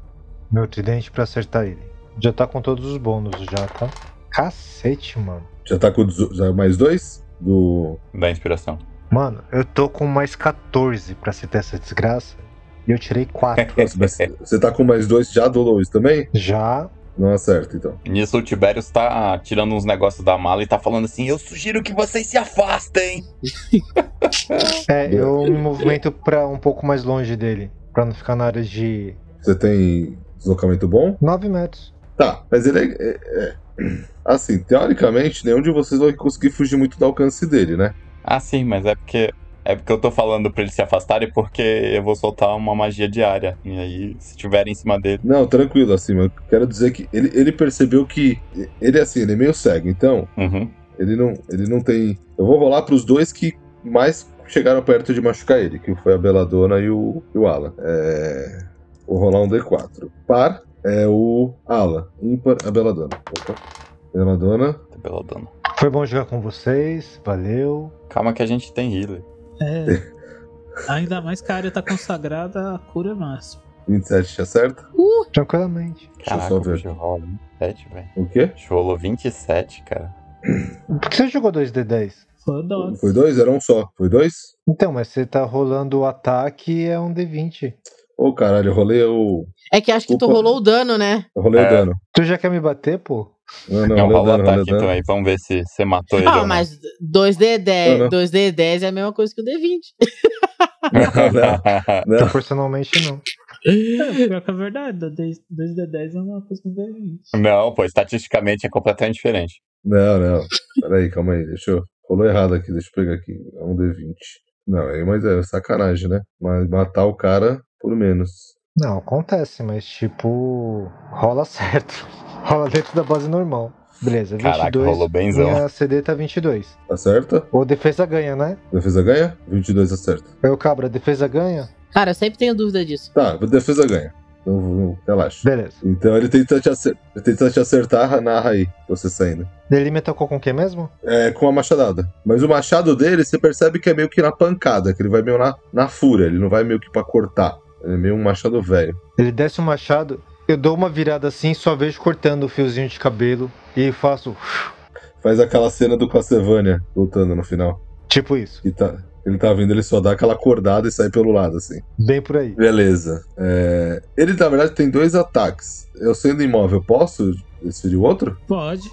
Meu tridente pra acertar ele. Já tá com todos os bônus já, tá? Cacete, mano. Já tá com já mais dois? Do. Da inspiração. Mano, eu tô com mais 14 pra acertar essa desgraça. E eu tirei 4. Nossa, mas você tá com mais dois já do Lois também? já. Não acerta, então. Nisso o Tiberius tá tirando uns negócios da mala e tá falando assim: Eu sugiro que vocês se afastem. É, eu me movimento pra um pouco mais longe dele. Pra não ficar na área de Você tem deslocamento bom? 9 metros. Tá, mas ele é, é- é- Assim, teoricamente, nenhum de vocês vai conseguir fugir muito do alcance dele, né? Ah, sim, mas é porque. É porque eu tô falando pra eles se afastarem porque eu vou soltar uma magia diária. E aí, se tiverem em cima dele. Não, tranquilo, assim, mas eu quero dizer que ele, ele percebeu que. Ele, assim, ele é meio cego, então. Uhum. Ele não, ele não tem. Eu vou rolar pros dois que mais chegaram perto de machucar ele, que foi a Beladona e o, e o Alan. É... Vou rolar um D4. Par é o Alan. Ímpar, a Beladona. Opa. Beladona. Beladona. Foi bom jogar com vocês, valeu. Calma que a gente tem healer. É. Ainda mais que a área tá consagrada, a cura é máxima. 27 te acerta? Tranquilamente. eu Caraca, só o ver. bicho rola 27, velho. O quê? Rolou 27, cara. Por que você jogou 2D10? Foi Dodge. Foi dois? Era um só. Foi dois? Então, mas você tá rolando o ataque é um D20. Ô caralho, eu rolei o. É que acho que tu Opa. rolou o dano, né? Eu rolei É. o dano. Tu já quer me bater, pô? Não, não, Não, o o o ataque então dano. aí. Vamos ver se você matou ele. Ah, ou não. mas 2D10, Não, não. 2D10 é a mesma coisa que o D20. Não. Proporcionalmente não. É, pior que é verdade, 2D10 é uma coisa com D20. não, pô, estatisticamente é completamente diferente. Não, não. Peraí, calma aí. Deixa eu. Rolou errado aqui, deixa eu pegar aqui. É um D20. Não, aí, mas é sacanagem, né? Mas matar o cara por menos. Não, acontece, mas tipo. Rola certo. Rola dentro da base normal. Beleza, 22. Caraca, rolou benzão. Minha CD tá 22. Acerta? Ou defesa ganha, né? Defesa ganha? 22 acerta. Aí o cabra, defesa ganha? Cara, eu sempre tenho dúvida disso. Tá, defesa ganha. Não, relaxa. Beleza. Então ele tenta te acertar. Ele tenta te acertar, narra aí, você saindo. Ele me atacou com o que mesmo? É, com a machadada. Mas o machado dele, você percebe que é meio que na pancada, que ele vai meio na, na fúria, ele não vai meio que pra cortar. Ele é meio um machado velho. Ele desce o machado, eu dou uma virada assim, só vejo cortando o fiozinho de cabelo e faço. Faz aquela cena do Castlevania lutando no final. Tipo isso. E tá, ele tá vindo, ele só dá aquela acordada e sai pelo lado, assim. Bem por aí. Beleza. É, Ele, na verdade, tem dois ataques. Eu sendo imóvel, posso desferir o outro? Pode.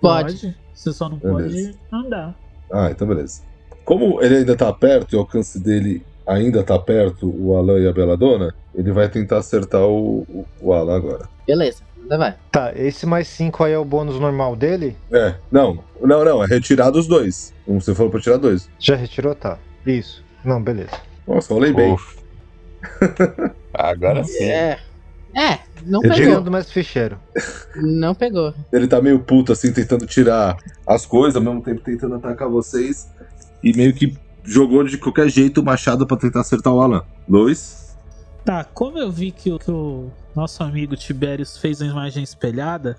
Pode. Você só não Beleza. pode andar. Ah, então beleza. Como ele ainda tá perto e o alcance dele ainda tá perto, o Alan e a Beladona, ele vai tentar acertar o, o, o Alan agora. Beleza, ainda vai. Tá, esse mais 5 aí é o bônus normal dele? É, não, não, não, é retirar dos dois. Como você falou pra tirar dois. Já retirou? Tá. Isso. Não, beleza. Nossa, rolei bem. Uf. Agora sim. É. É, não Eu pegou. digo- mais ficheiro. Não pegou. Ele tá meio puto, assim, tentando tirar as coisas, ao mesmo tempo tentando atacar vocês. E meio que jogou de qualquer jeito o machado pra tentar acertar o Alan. Dois. Tá, como eu vi que o, que o nosso amigo Tiberius fez a imagem espelhada,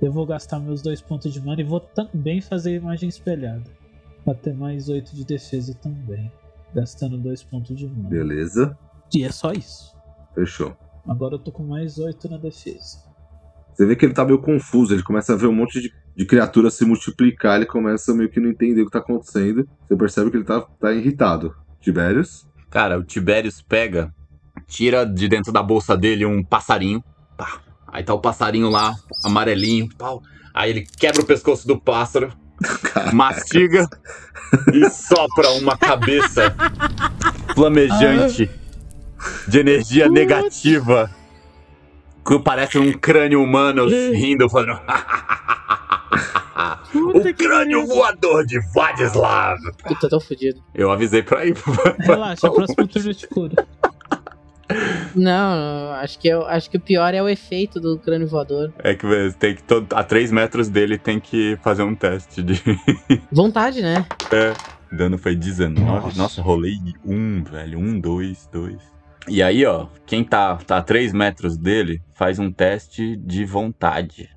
eu vou gastar meus dois pontos de mana e vou também fazer a imagem espelhada. Pra ter mais 8 de defesa também. Gastando dois pontos de mana. Beleza. E é só isso. Fechou. Agora eu tô com mais 8 na defesa. Você vê que ele tá meio confuso, ele começa a ver um monte de, de criaturas se multiplicar, ele começa meio que não entender o que tá acontecendo. Você percebe que ele tá, tá irritado. Tiberius? Cara, o Tiberius pega, tira de dentro da bolsa dele um passarinho. Pá. Aí tá o passarinho lá, amarelinho, pau. Aí ele quebra o pescoço do pássaro, mastiga e sopra uma cabeça flamejante de energia negativa. Que parece um crânio humano rindo, falando. o crânio voador de Vladislav. Puta, tô fudido. Eu avisei pra ir. Relaxa, próximo turno eu te curo. Não, acho que, eu, acho que o pior é o efeito do crânio voador. É que tem que. todo- a 3 metros dele tem que fazer um teste de. Vontade, né? Dano foi 19. Nossa, Nossa. rolei 1, velho. 1, 2, 2. E aí, ó, quem tá, tá a 3 metros dele faz um teste de vontade.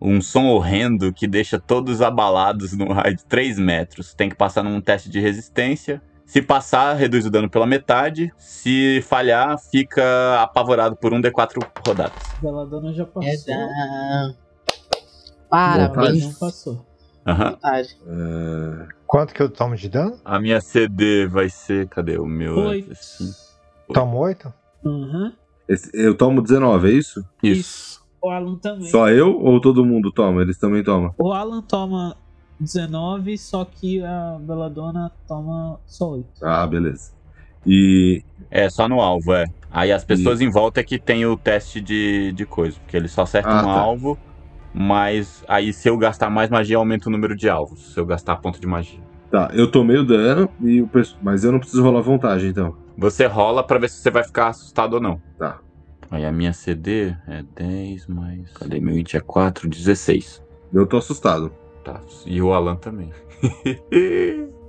Um som horrendo que deixa todos abalados no raio de 3 metros. Tem que passar num teste de resistência. Se passar, reduz o dano pela metade. Se falhar, fica apavorado por um D4 rodadas. Beladona já É passou. da... Ele Parabéns. não passou. Aham. Vontade. É, Quanto que eu tomo de dano? A minha CD vai ser. Cadê o meu? Oito. Tomo 8? Uhum. eu tomo 19, é isso? Isso. O Alan também. Só eu ou todo mundo toma? Eles também tomam. O Alan toma 19, só que a Beladona toma só 8. Ah, beleza. E. É, só no alvo, é. Aí as pessoas em volta é que tem o teste de, de coisa, porque eles só acertam Ah, um tá. alvo, mas aí se eu gastar mais magia, aumenta o número de alvos. Se eu gastar ponto de magia. Tá, eu tomei o dano, e o perso- mas eu não preciso rolar vantagem, então. Você rola pra ver se você vai ficar assustado ou não. Tá. Aí a minha CD é 10 mais. Cadê meu int? É 4, 16. Eu tô assustado. Tá. E o Alan também.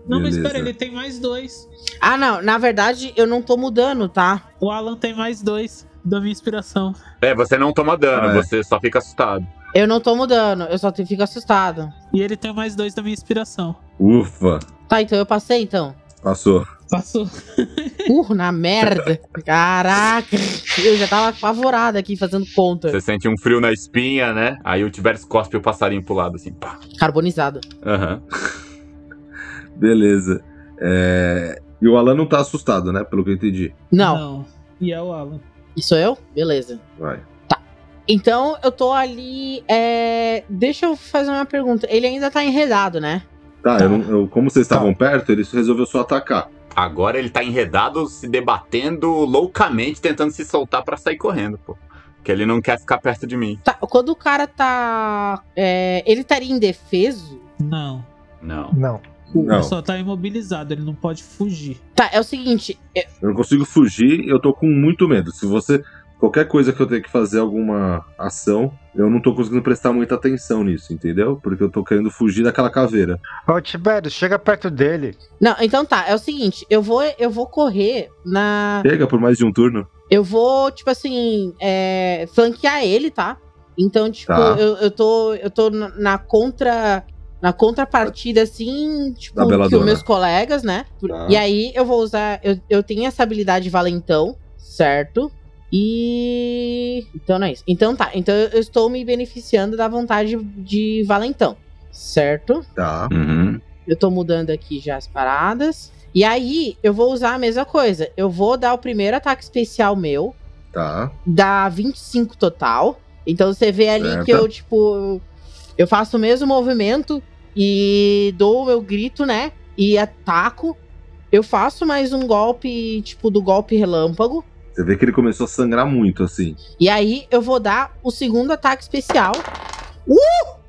Não, mas Beleza. espera, ele tem mais dois. Ah, não. Na verdade, eu não tô mudando, tá? O Alan tem mais dois da minha inspiração. é, você não toma dano, Ah, é. você só fica assustado. Eu não tô mudando, eu só fico assustado. E ele tem mais dois da minha inspiração. Ufa, Tá, então eu passei, então. passou. Passou. Uh, na merda. Caraca. Eu já tava apavorada aqui fazendo conta. Você sente um frio na espinha, né? Aí o Tiberius cospe o passarinho pro lado, assim, pá. Carbonizado. Aham. Beleza. É, E o Alan não tá assustado, né? Pelo que eu entendi. Não. E é o Alan. E sou eu? Beleza. Vai. Então eu tô ali. É... Deixa eu fazer uma pergunta. Ele ainda tá enredado, né? Tá, eu não- eu- como vocês estavam perto, ele resolveu só atacar. Agora ele tá enredado, se debatendo loucamente, tentando se soltar pra sair correndo, pô. Porque ele não quer ficar perto de mim. Tá, quando o cara tá. é, Ele estaria indefeso? Não. Não. Não. Não, Ele só tá imobilizado, ele não pode fugir. Tá, é o seguinte. é- eu não consigo fugir, eu tô com muito medo. Se você. Qualquer coisa que eu tenha que fazer alguma ação, eu não tô conseguindo prestar muita atenção nisso, entendeu? Porque eu tô querendo fugir daquela caveira. Ô, Tiberius, chega perto dele. Não, então tá, é o seguinte, eu vou, eu vou correr na. Chega por mais de um turno. Eu vou, tipo assim, é, flanquear ele, tá? Então, tipo, Tá. eu, eu tô. Eu tô na, contra. Na contrapartida, assim, tipo, que os meus colegas, né? Tá. E aí eu vou usar. Eu, eu tenho essa habilidade valentão, certo? E. Então não é isso. Então tá. Então eu estou me beneficiando da vontade de valentão, certo? Tá. Uhum. Eu tô mudando aqui já as paradas. E aí, eu vou usar a mesma coisa. Eu vou dar o primeiro ataque especial meu. Tá. Dá 25 total. Então você vê ali Certo. que eu, tipo. Eu faço o mesmo movimento e dou o meu grito, né? E ataco. Eu faço mais um golpe, tipo, do golpe relâmpago. Você vê que ele começou a sangrar muito, assim. E aí eu vou dar o segundo ataque especial. Uh!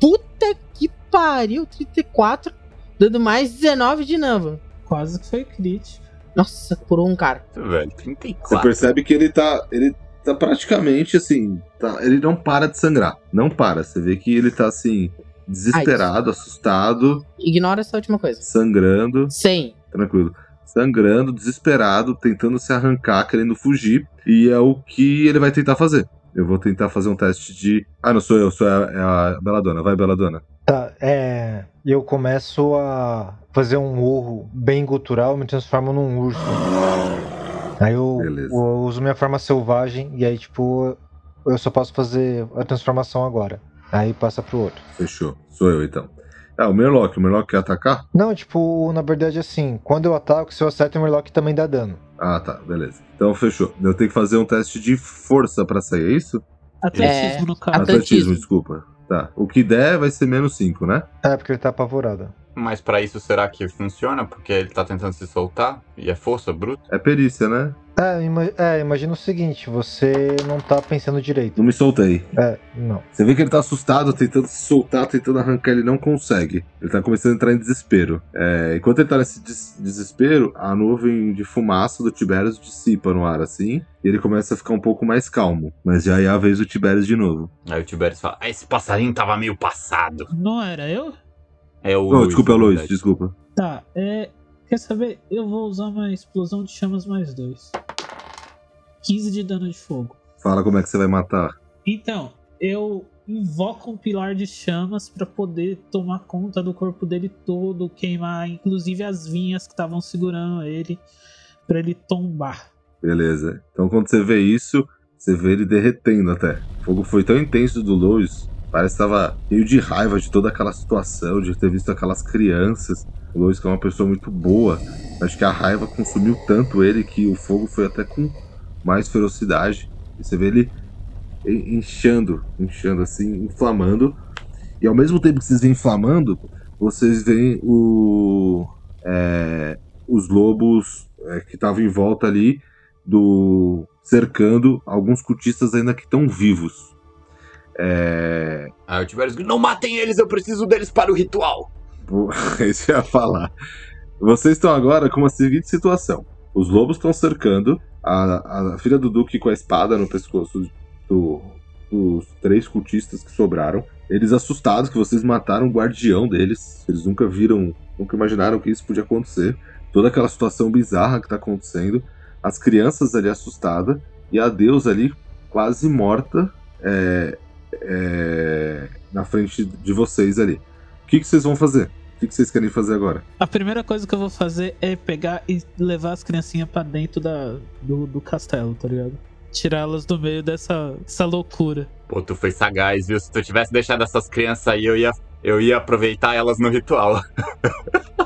Puta que pariu! 34. Dando mais 19 de novo. Quase que foi crítico. Nossa, por um cara. Velho, Você 34. percebe que ele tá. Ele tá praticamente assim. Tá, ele não para de sangrar. Não para. Você vê que ele tá assim. Desesperado, assustado, Ignora essa última coisa. sangrando. 100. Tranquilo. Sangrando, desesperado, tentando se arrancar, querendo fugir. E é o que ele vai tentar fazer. Eu vou tentar fazer um teste de. Ah, não sou eu, sou a, é a Beladona. Vai, Beladona. Tá, é. Eu começo a fazer um urro bem gutural, me transformo num urso. Aí eu, eu uso minha forma selvagem e aí, tipo, eu só posso fazer a transformação agora. Aí passa pro outro. Fechou. Sou eu então. Ah, o Merlock. O Merlock quer atacar? Não, tipo, na verdade, assim, quando eu ataco, se eu acerto o Murloc também dá dano. Ah, tá. Beleza. Então fechou. Eu tenho que fazer um teste de força pra sair, é isso? Atletismo, no caso. Atletismo, desculpa. Tá. O que der vai ser menos 5, né? É, porque ele tá apavorado. Mas pra isso será que funciona? Porque ele tá tentando se soltar? E é força bruta? É perícia, né? É, ima é, imagina o seguinte, você não tá pensando direito. Não me soltei. É, não. Você vê que ele tá assustado, tentando se soltar, tentando arrancar, ele não consegue. Ele tá começando a entrar em desespero. É, enquanto ele tá nesse des- desespero, a nuvem de fumaça do Tiberius dissipa no ar, assim, e ele começa a ficar um pouco mais calmo. Mas já é a vez do Tiberius de novo. Aí o Tiberius fala: Ah, esse passarinho tava meio passado. Não era eu? É o. Não, Luiz, desculpa, é o Luiz, verdade. desculpa. Tá, é. Quer saber? Eu vou usar uma explosão de chamas mais dois. 15 de dano de fogo. Fala como é que você vai matar. Então, eu invoca um pilar de chamas pra poder tomar conta do corpo dele todo, queimar inclusive as vinhas que estavam segurando ele, pra ele tombar. Beleza. Então quando você vê isso, você vê ele derretendo até. O fogo foi tão intenso do Lois, parece que estava cheio de raiva de toda aquela situação, de ter visto aquelas crianças. O Lois, que é uma pessoa muito boa, acho que a raiva consumiu tanto ele que o fogo foi até com mais ferocidade. E você vê ele inchando, inchando assim, inflamando. E ao mesmo tempo que vocês veem inflamando, vocês veem o, é, os lobos é, que estavam em volta ali do cercando alguns cultistas ainda que estão vivos. É, Aí o Tiberius não matem eles, eu preciso deles para o ritual. Isso ia falar. Vocês estão agora com uma seguinte situação. Os lobos estão cercando a, a filha do Duque com a espada no pescoço do- dos três cultistas que sobraram. Eles assustados que vocês mataram o guardião deles. Eles nunca viram, nunca imaginaram que isso podia acontecer. Toda aquela situação bizarra que tá acontecendo. As crianças ali assustadas. E a deusa ali quase morta é, é, na frente de vocês ali. O que, que vocês vão fazer? O que, que vocês querem fazer agora? A primeira coisa que eu vou fazer é pegar e levar as criancinhas pra dentro da, do, do castelo, tá ligado? Tirá-las do meio dessa, dessa loucura. Pô, tu foi sagaz, viu? Se tu tivesse deixado essas crianças aí, eu ia, eu ia aproveitar elas no ritual.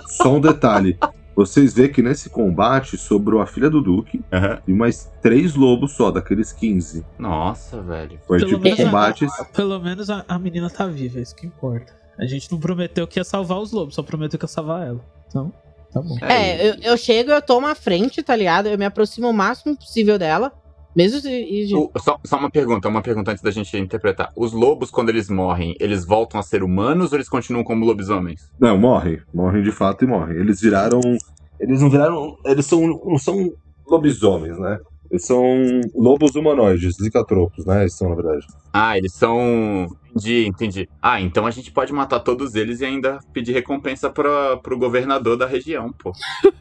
Só um detalhe. Vocês vê que nesse combate sobrou a filha do Duque Aham. e mais três lobos só, daqueles 15. Nossa, velho. Foi Pelo tipo menos a- combates. Pelo menos a, a menina tá viva, é isso que importa. A gente não prometeu que ia salvar os lobos, só prometeu que ia salvar ela. Então, tá bom. É, eu, eu chego, eu tomo a frente, tá ligado? Eu me aproximo o máximo possível dela. Mesmo se. e- O- só, só uma pergunta, uma pergunta antes da gente interpretar. Os lobos, quando eles morrem, eles voltam a ser humanos ou eles continuam como lobisomens? Não, morrem. Morrem de fato e morrem. Eles viraram. Eles não viraram. Eles são, não são lobisomens, né? Eles são lobos humanoides, licatropos, né? Eles são, na verdade. Ah, eles são. Entendi, entendi. Ah, então a gente pode matar todos eles e ainda pedir recompensa pra, pro governador da região, pô.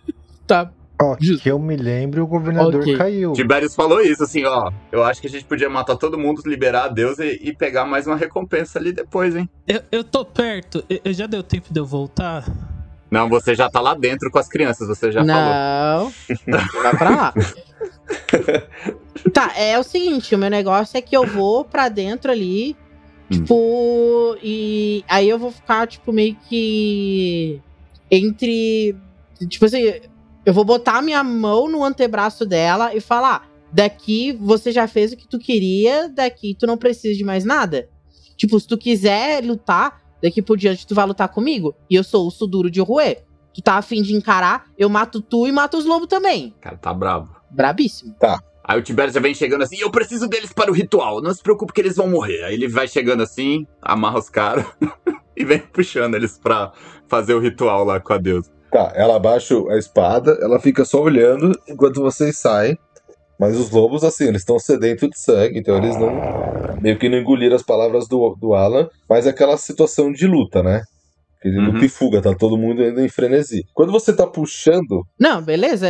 Tá. Ó, que eu me lembro, o governador Ok. caiu. Tiberius falou isso, assim, ó. Eu acho que a gente podia matar todo mundo, liberar a Deus e, e pegar mais uma recompensa ali depois, hein? Eu, eu tô perto, eu, eu já deu tempo de eu voltar? Não, você já tá lá dentro com as crianças, você já falou. não. Vai pra lá. tá, é o seguinte: o meu negócio é que eu vou pra dentro ali. Hum. Tipo. E aí eu vou ficar, tipo, meio que. Entre. Tipo assim, eu vou botar minha mão no antebraço dela e falar: daqui você já fez o que tu queria, daqui tu não precisa de mais nada. Tipo, se tu quiser lutar, daqui por diante tu vai lutar comigo. E eu sou o Suduro de Rue. Tu tá afim de encarar, eu mato tu e mato os lobos também. Cara, tá brabo. Brabíssimo. Aí o Tiberius já vem chegando assim, eu preciso deles para o ritual, não se preocupe que eles vão morrer. Aí ele vai chegando assim, amarra os caras e vem puxando eles pra fazer o ritual lá com a deusa. Tá, ela abaixa a espada, ela fica só olhando enquanto vocês saem. Mas os lobos, assim, eles estão sedentos de sangue, então eles não. meio que não engoliram as palavras do, do Alan, mas é aquela situação de luta, né? Aquele Uhum. luta e fuga, tá todo mundo ainda em frenesi. Quando você tá puxando, Não, beleza.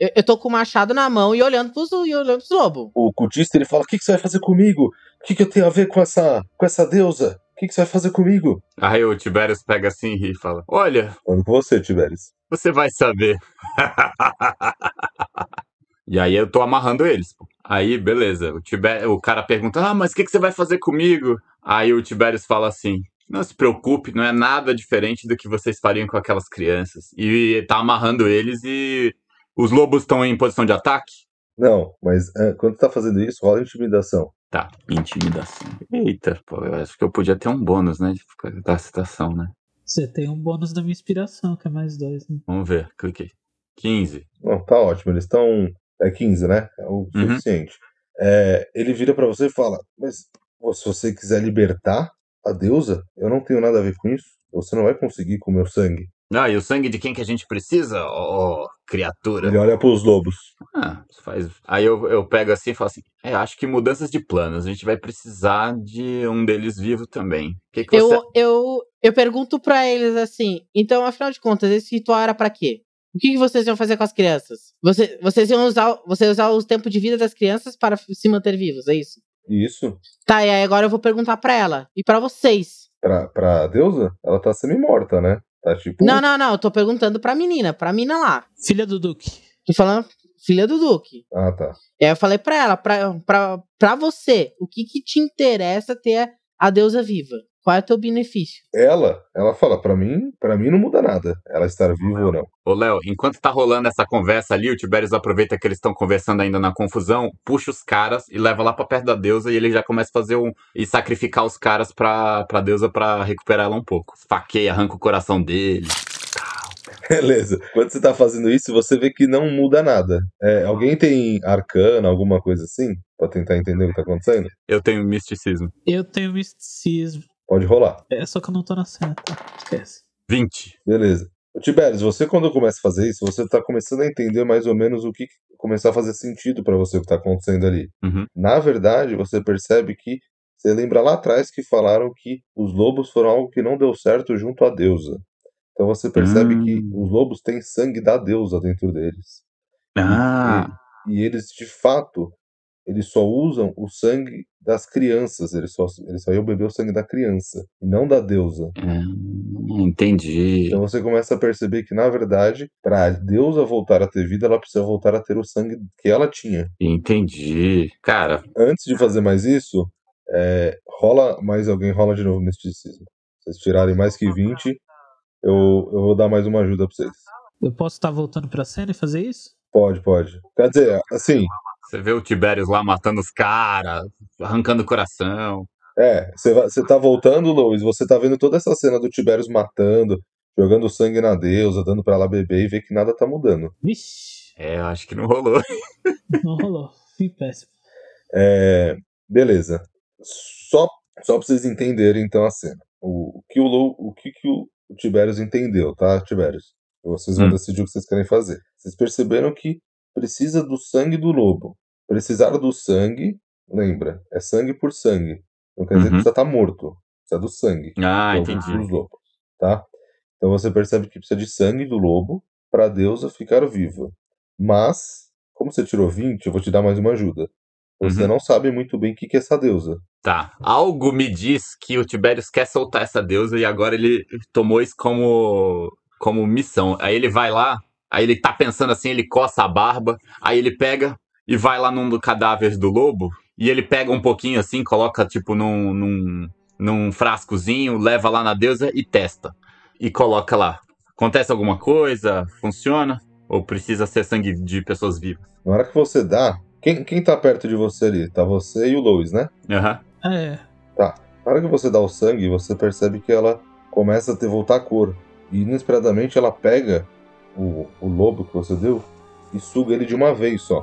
Eu, eu tô com o machado na mão e olhando pros, e olhando pros lobos. o cultista ele fala: O que, que você vai fazer comigo? O que, que eu tenho a ver com essa, com essa deusa? O que, que você vai fazer comigo? Aí o Tiberius pega assim e fala, olha, Falando com você, Tiberis. você vai saber. e aí eu tô amarrando eles. pô. Aí, beleza. O, Tiber... o cara pergunta, ah, mas o que, que você vai fazer comigo? Aí o Tiberius fala assim, não se preocupe, não é nada diferente do que vocês fariam com aquelas crianças. E tá amarrando eles e os lobos estão em posição de ataque? Não, mas é, quando tá fazendo isso, rola intimidação. Tá, intimidação. Eita, pô, eu acho que eu podia ter um bônus, né, de- da citação, né? Você tem um bônus da minha inspiração, que é mais dois, né? Vamos ver, cliquei. 15. Não, tá ótimo, eles estão. É 15, né? É o Uhum. suficiente. É, ele vira pra você e fala: Mas se você quiser libertar a deusa, eu não tenho nada a ver com isso. Você não vai conseguir com o meu sangue. Ah, e o sangue de quem que a gente precisa, ó, criatura? Ele olha pros lobos. Ah, faz. Aí eu, eu pego assim e falo assim: é, acho que mudanças de planos. A gente vai precisar de um deles vivo também. O que, que você. Eu, eu, eu pergunto pra eles assim: então, afinal de contas, esse ritual era pra quê? O que, que vocês iam fazer com as crianças? Você, vocês iam usar, você usar o tempo de vida das crianças para se manter vivos, é isso? Isso. Tá, e aí agora eu vou perguntar pra ela. E pra vocês? Pra, pra deusa, ela tá semi-morta, né? Tá tipo. Não, não, não. Eu tô perguntando pra menina, pra mina lá. Filha do Duque. Tô falando filha do Duque. Ah, tá. E aí eu falei pra ela, pra, pra, pra você, o que que te interessa ter a deusa viva? Qual é o teu benefício? Ela, ela fala, pra mim, para mim não muda nada. Ela estar viva ou não. Ô, Léo, enquanto tá rolando essa conversa ali, o Tiberius aproveita que eles estão conversando ainda na confusão, puxa os caras e leva lá pra perto da deusa e ele já começa a fazer um. e sacrificar os caras pra, pra deusa pra recuperar ela um pouco. Faqueia, arranca o coração dele. Beleza. Quando você tá fazendo isso, você vê que não muda nada. É, alguém tem arcana, alguma coisa assim? Pra tentar entender o que tá acontecendo? Eu tenho misticismo. Eu tenho misticismo. Pode rolar. É só que eu não tô na cena, tá? Esquece. 20. Beleza. Ô, Tiberius, você quando começa a fazer isso, você tá começando a entender mais ou menos o que começar a fazer sentido pra você o que tá acontecendo ali. Uhum. Na verdade, você percebe que você lembra lá atrás que falaram que os lobos foram algo que não deu certo junto à deusa. Então você percebe que Hum. os lobos têm sangue da deusa dentro deles. Ah, E eles, de fato, eles só usam o sangue das crianças. Eles só, eles só iam beber o sangue da criança, e não da deusa. hum, entendi. Então você começa a perceber que, na verdade, para a deusa voltar a ter vida, ela precisa voltar a ter o sangue que ela tinha. Entendi. Cara, Antes de fazer mais isso, é, rola mais alguém, rola de novo misticismo. Se vocês tirarem mais que 20, eu, eu vou dar mais uma ajuda pra vocês. Eu posso estar voltando pra cena e fazer isso? Pode, pode. Quer dizer, assim, você vê o Tiberius lá matando os caras, arrancando o coração. É, você tá voltando, Luiz, você tá vendo toda essa cena do Tiberius matando, jogando sangue na deusa, dando pra ela beber e vê que nada tá mudando. Vixe, É, eu acho que não rolou. não rolou. Fui péssimo. É, beleza. Só, só pra vocês entenderem então a cena. O, o que o, Lu- o, que que o, o Tiberius entendeu, tá, Tiberius? Vocês vão Hum. decidir o que vocês querem fazer. Vocês perceberam que precisa do sangue do lobo. Precisar do sangue, lembra, é sangue por sangue. Não quer dizer que Uhum. precisa estar morto. Precisa do sangue. Ah, dos- entendi. dos lobos, tá? Então você percebe que precisa de sangue do lobo para a deusa ficar viva. Mas, como você tirou 20, eu vou te dar mais uma ajuda. Você Uhum. não sabe muito bem o que que é essa deusa. Tá. Algo me diz que o Tiberius quer soltar essa deusa e agora ele tomou isso como, como missão. Aí ele vai lá, aí ele tá pensando assim, ele coça a barba, aí ele pega e vai lá num dos cadáveres do lobo e ele pega um pouquinho assim, coloca tipo num, num, num frascozinho, leva lá na deusa e testa. E coloca lá. Acontece alguma coisa? Funciona? Ou precisa ser sangue de pessoas vivas? Na hora que você dá, quem, quem tá perto de você ali? Tá você e o Lois, né? Aham. É, Na hora que você dá o sangue, você percebe que ela começa a ter voltar a cor. E inesperadamente ela pega o, o lobo que você deu e suga ele de uma vez só.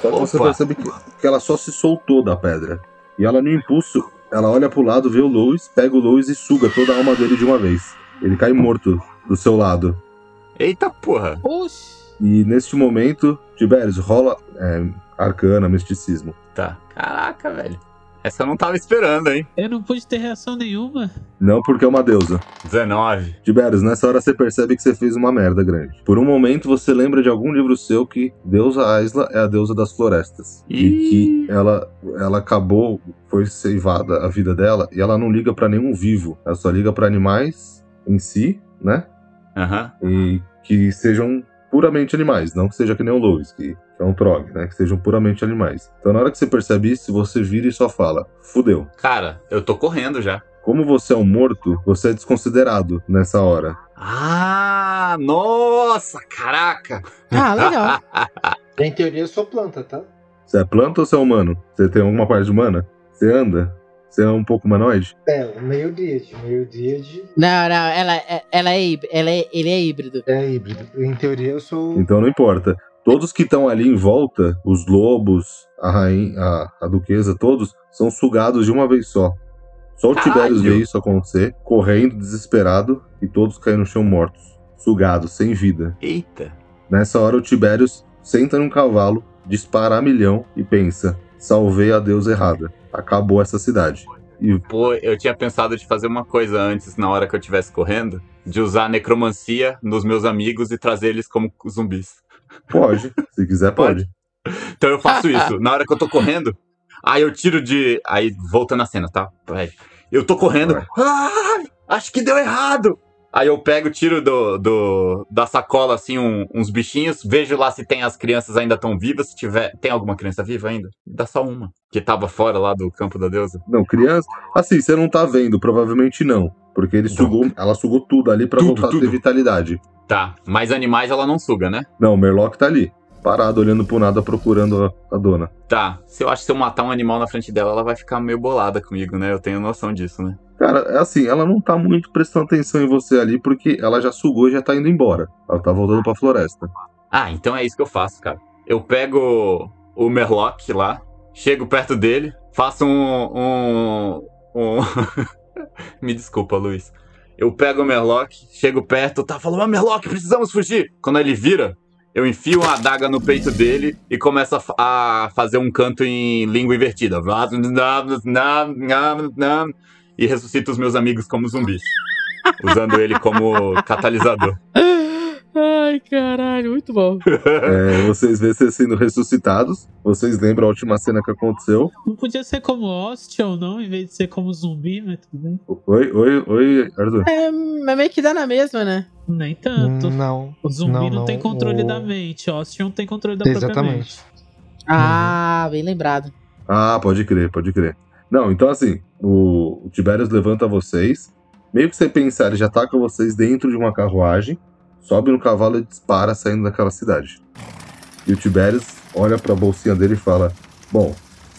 Só que você Opa. percebe que, que ela só se soltou da pedra. E ela, no impulso, ela olha pro lado, vê o Lois, pega o Lois e suga toda a alma dele de uma vez. Ele cai morto do seu lado. Eita porra! oxi. E neste momento, Tiberius, rola é, arcana, misticismo. Tá. Caraca, velho. Essa eu não tava esperando, hein? Eu não pude ter reação nenhuma. Não porque é uma deusa. 19. Tiberius, nessa hora você percebe que você fez uma merda grande. Por um momento você lembra de algum livro seu que deusa Aisla é a deusa das florestas. E Ih. que ela, ela acabou, foi ceivada a vida dela e ela não liga pra nenhum vivo. Ela só liga pra animais em si, né? Aham. E que sejam puramente animais, não que seja que nem o Lois, que que é trog, né? Que sejam puramente animais. Então na hora que você percebe isso, você vira e só fala: fudeu. Cara, eu tô correndo já. Como você é um morto, você é desconsiderado nessa hora. Ah, nossa, caraca. Ah, legal. Em teoria eu sou planta, tá? Você é planta ou você é humano? Você tem alguma parte humana? Você anda? Você é um pouco humanoide? É, meio díade. Meio díade Não, não, ela, é- ela é, ela é, ele é híbrido. é híbrido. Em teoria eu sou. Então não importa. Todos que estão ali em volta, os lobos, a rainha, a, a duquesa, todos, são sugados de uma vez só. Só o! Tiberius vê isso acontecer, correndo, desesperado, e todos caem no chão mortos, sugados, sem vida. Eita. Nessa hora o Tiberius senta num cavalo, dispara a milhão e pensa: salvei a deusa errada. Acabou essa cidade. E Pô, eu tinha pensado de fazer uma coisa antes, na hora que eu estivesse correndo, de usar necromancia nos meus amigos e trazer eles como zumbis. Pode, se quiser, pode. Então eu faço isso. Na hora que eu tô correndo, Aí eu tiro de. Aí, voltando a cena, tá? Eu tô correndo. Ah, acho que deu errado. Aí eu pego, tiro do, do, da sacola, assim, um- uns bichinhos, vejo lá se tem as crianças ainda tão vivas. Se tiver. Tem alguma criança viva ainda? Dá só uma. Que tava fora lá do campo da deusa. Não, criança. Assim, você não tá vendo, provavelmente não. Porque ele sugou, ela sugou tudo ali pra Tudo, voltar a ter tudo. vitalidade. Tá. Mas animais ela não suga, né? Não, o Merlock tá ali, parado, olhando pro nada, procurando a, a dona. Tá. Se eu acho que se eu matar um animal na frente dela, ela vai ficar meio bolada comigo, né? Eu tenho noção disso, né? Cara, é assim, ela não tá muito prestando atenção em você ali, porque ela já sugou e já tá indo embora. Ela tá voltando pra floresta. Ah, então é isso que eu faço, cara. Eu pego o Merlock lá, chego perto dele, faço um. um, um... Me desculpa, Luiz. Eu pego o Merlock, chego perto, tá falando, ah, Merlock, precisamos fugir! Quando ele vira, eu enfio uma adaga no peito dele e começo a, a fazer um canto em língua invertida. E ressuscito os meus amigos como zumbis. Usando ele como catalisador. Ai, caralho, muito bom. É, vocês vêem vocês sendo ressuscitados. Vocês lembram a última cena que aconteceu. Não podia ser como Hostel, não, em vez de ser como zumbi, mas tudo bem. Oi, oi, oi, Arthur. É, mas meio que dá na mesma, né? Nem tanto. Não. O zumbi não, não, não, tem controle o- da mente, Hostel não tem controle da própria Exatamente. mente. Ah, bem lembrado. Ah, pode crer, pode crer. Não, então assim, o, o levanta vocês. Meio que você pensar, ele já taca vocês dentro de uma carruagem, sobe no cavalo e dispara saindo daquela cidade. E o Tiberius olha pra bolsinha dele e fala: Bom,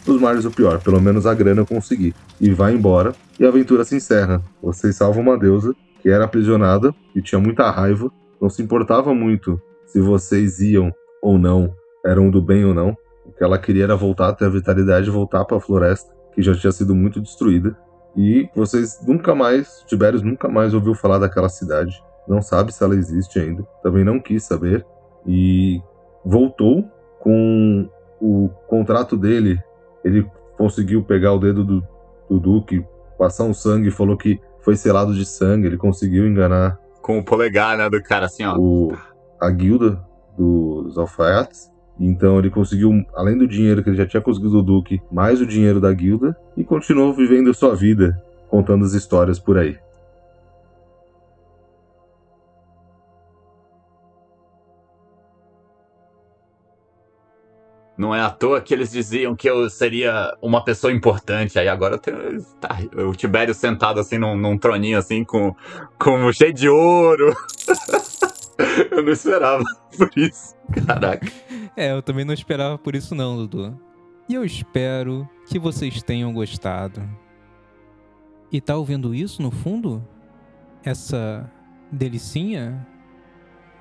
dos males o pior, pelo menos a grana eu consegui. E vai embora, e a aventura se encerra. Vocês salvam uma deusa que era aprisionada e tinha muita raiva, não se importava muito se vocês iam ou não, eram do bem ou não. O que ela queria era voltar a ter a vitalidade voltar para a floresta, que já tinha sido muito destruída. E vocês nunca mais, Tiberius nunca mais ouviu falar daquela cidade. Não sabe se ela existe ainda. Também não quis saber. E voltou com o contrato dele. Ele conseguiu pegar o dedo do, do Duque, passar um sangue e falou que foi selado de sangue. Ele conseguiu enganar Com o polegar, né, do cara, assim, ó. o, a guilda dos alfaiates. Então ele conseguiu, além do dinheiro que ele já tinha conseguido do Duque, mais o dinheiro da guilda e continuou vivendo sua vida, contando as histórias por aí. Não é à toa que eles diziam que eu seria uma pessoa importante. Aí agora eu tenho tá, o Tibério sentado assim num, num troninho assim com, com cheio de ouro. eu não esperava por isso. Caraca. É, eu também não esperava por isso não, Dudu. E eu espero que vocês tenham gostado. E tá ouvindo isso no fundo? Essa delicinha?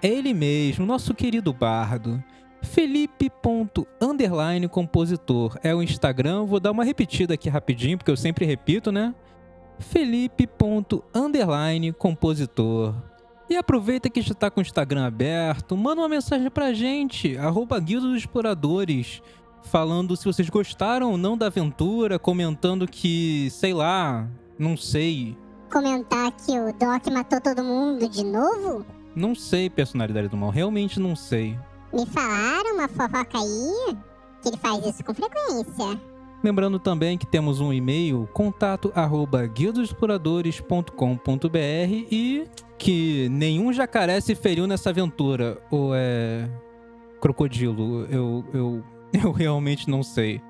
É ele mesmo, nosso querido bardo. Felipe.underline compositor. É o Instagram, vou dar uma repetida aqui rapidinho, porque eu sempre repito, né? Felipe.underline compositor. E aproveita que já tá com o Instagram aberto, manda uma mensagem pra gente, arroba Guilda dos Exploradores, falando se vocês gostaram ou não da aventura, comentando que, sei lá, não sei. Comentar que o Doc matou todo mundo de novo? Não sei personalidade do mal, realmente não sei. Me falaram uma fofoca aí que ele faz isso com frequência. Lembrando também que temos um e-mail, contato arroba e que nenhum jacaré se feriu nessa aventura. Ou é. crocodilo? Eu, eu, eu realmente não sei.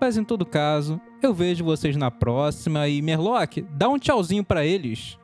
Mas em todo caso, eu vejo vocês na próxima e Merlock, dá um tchauzinho pra eles.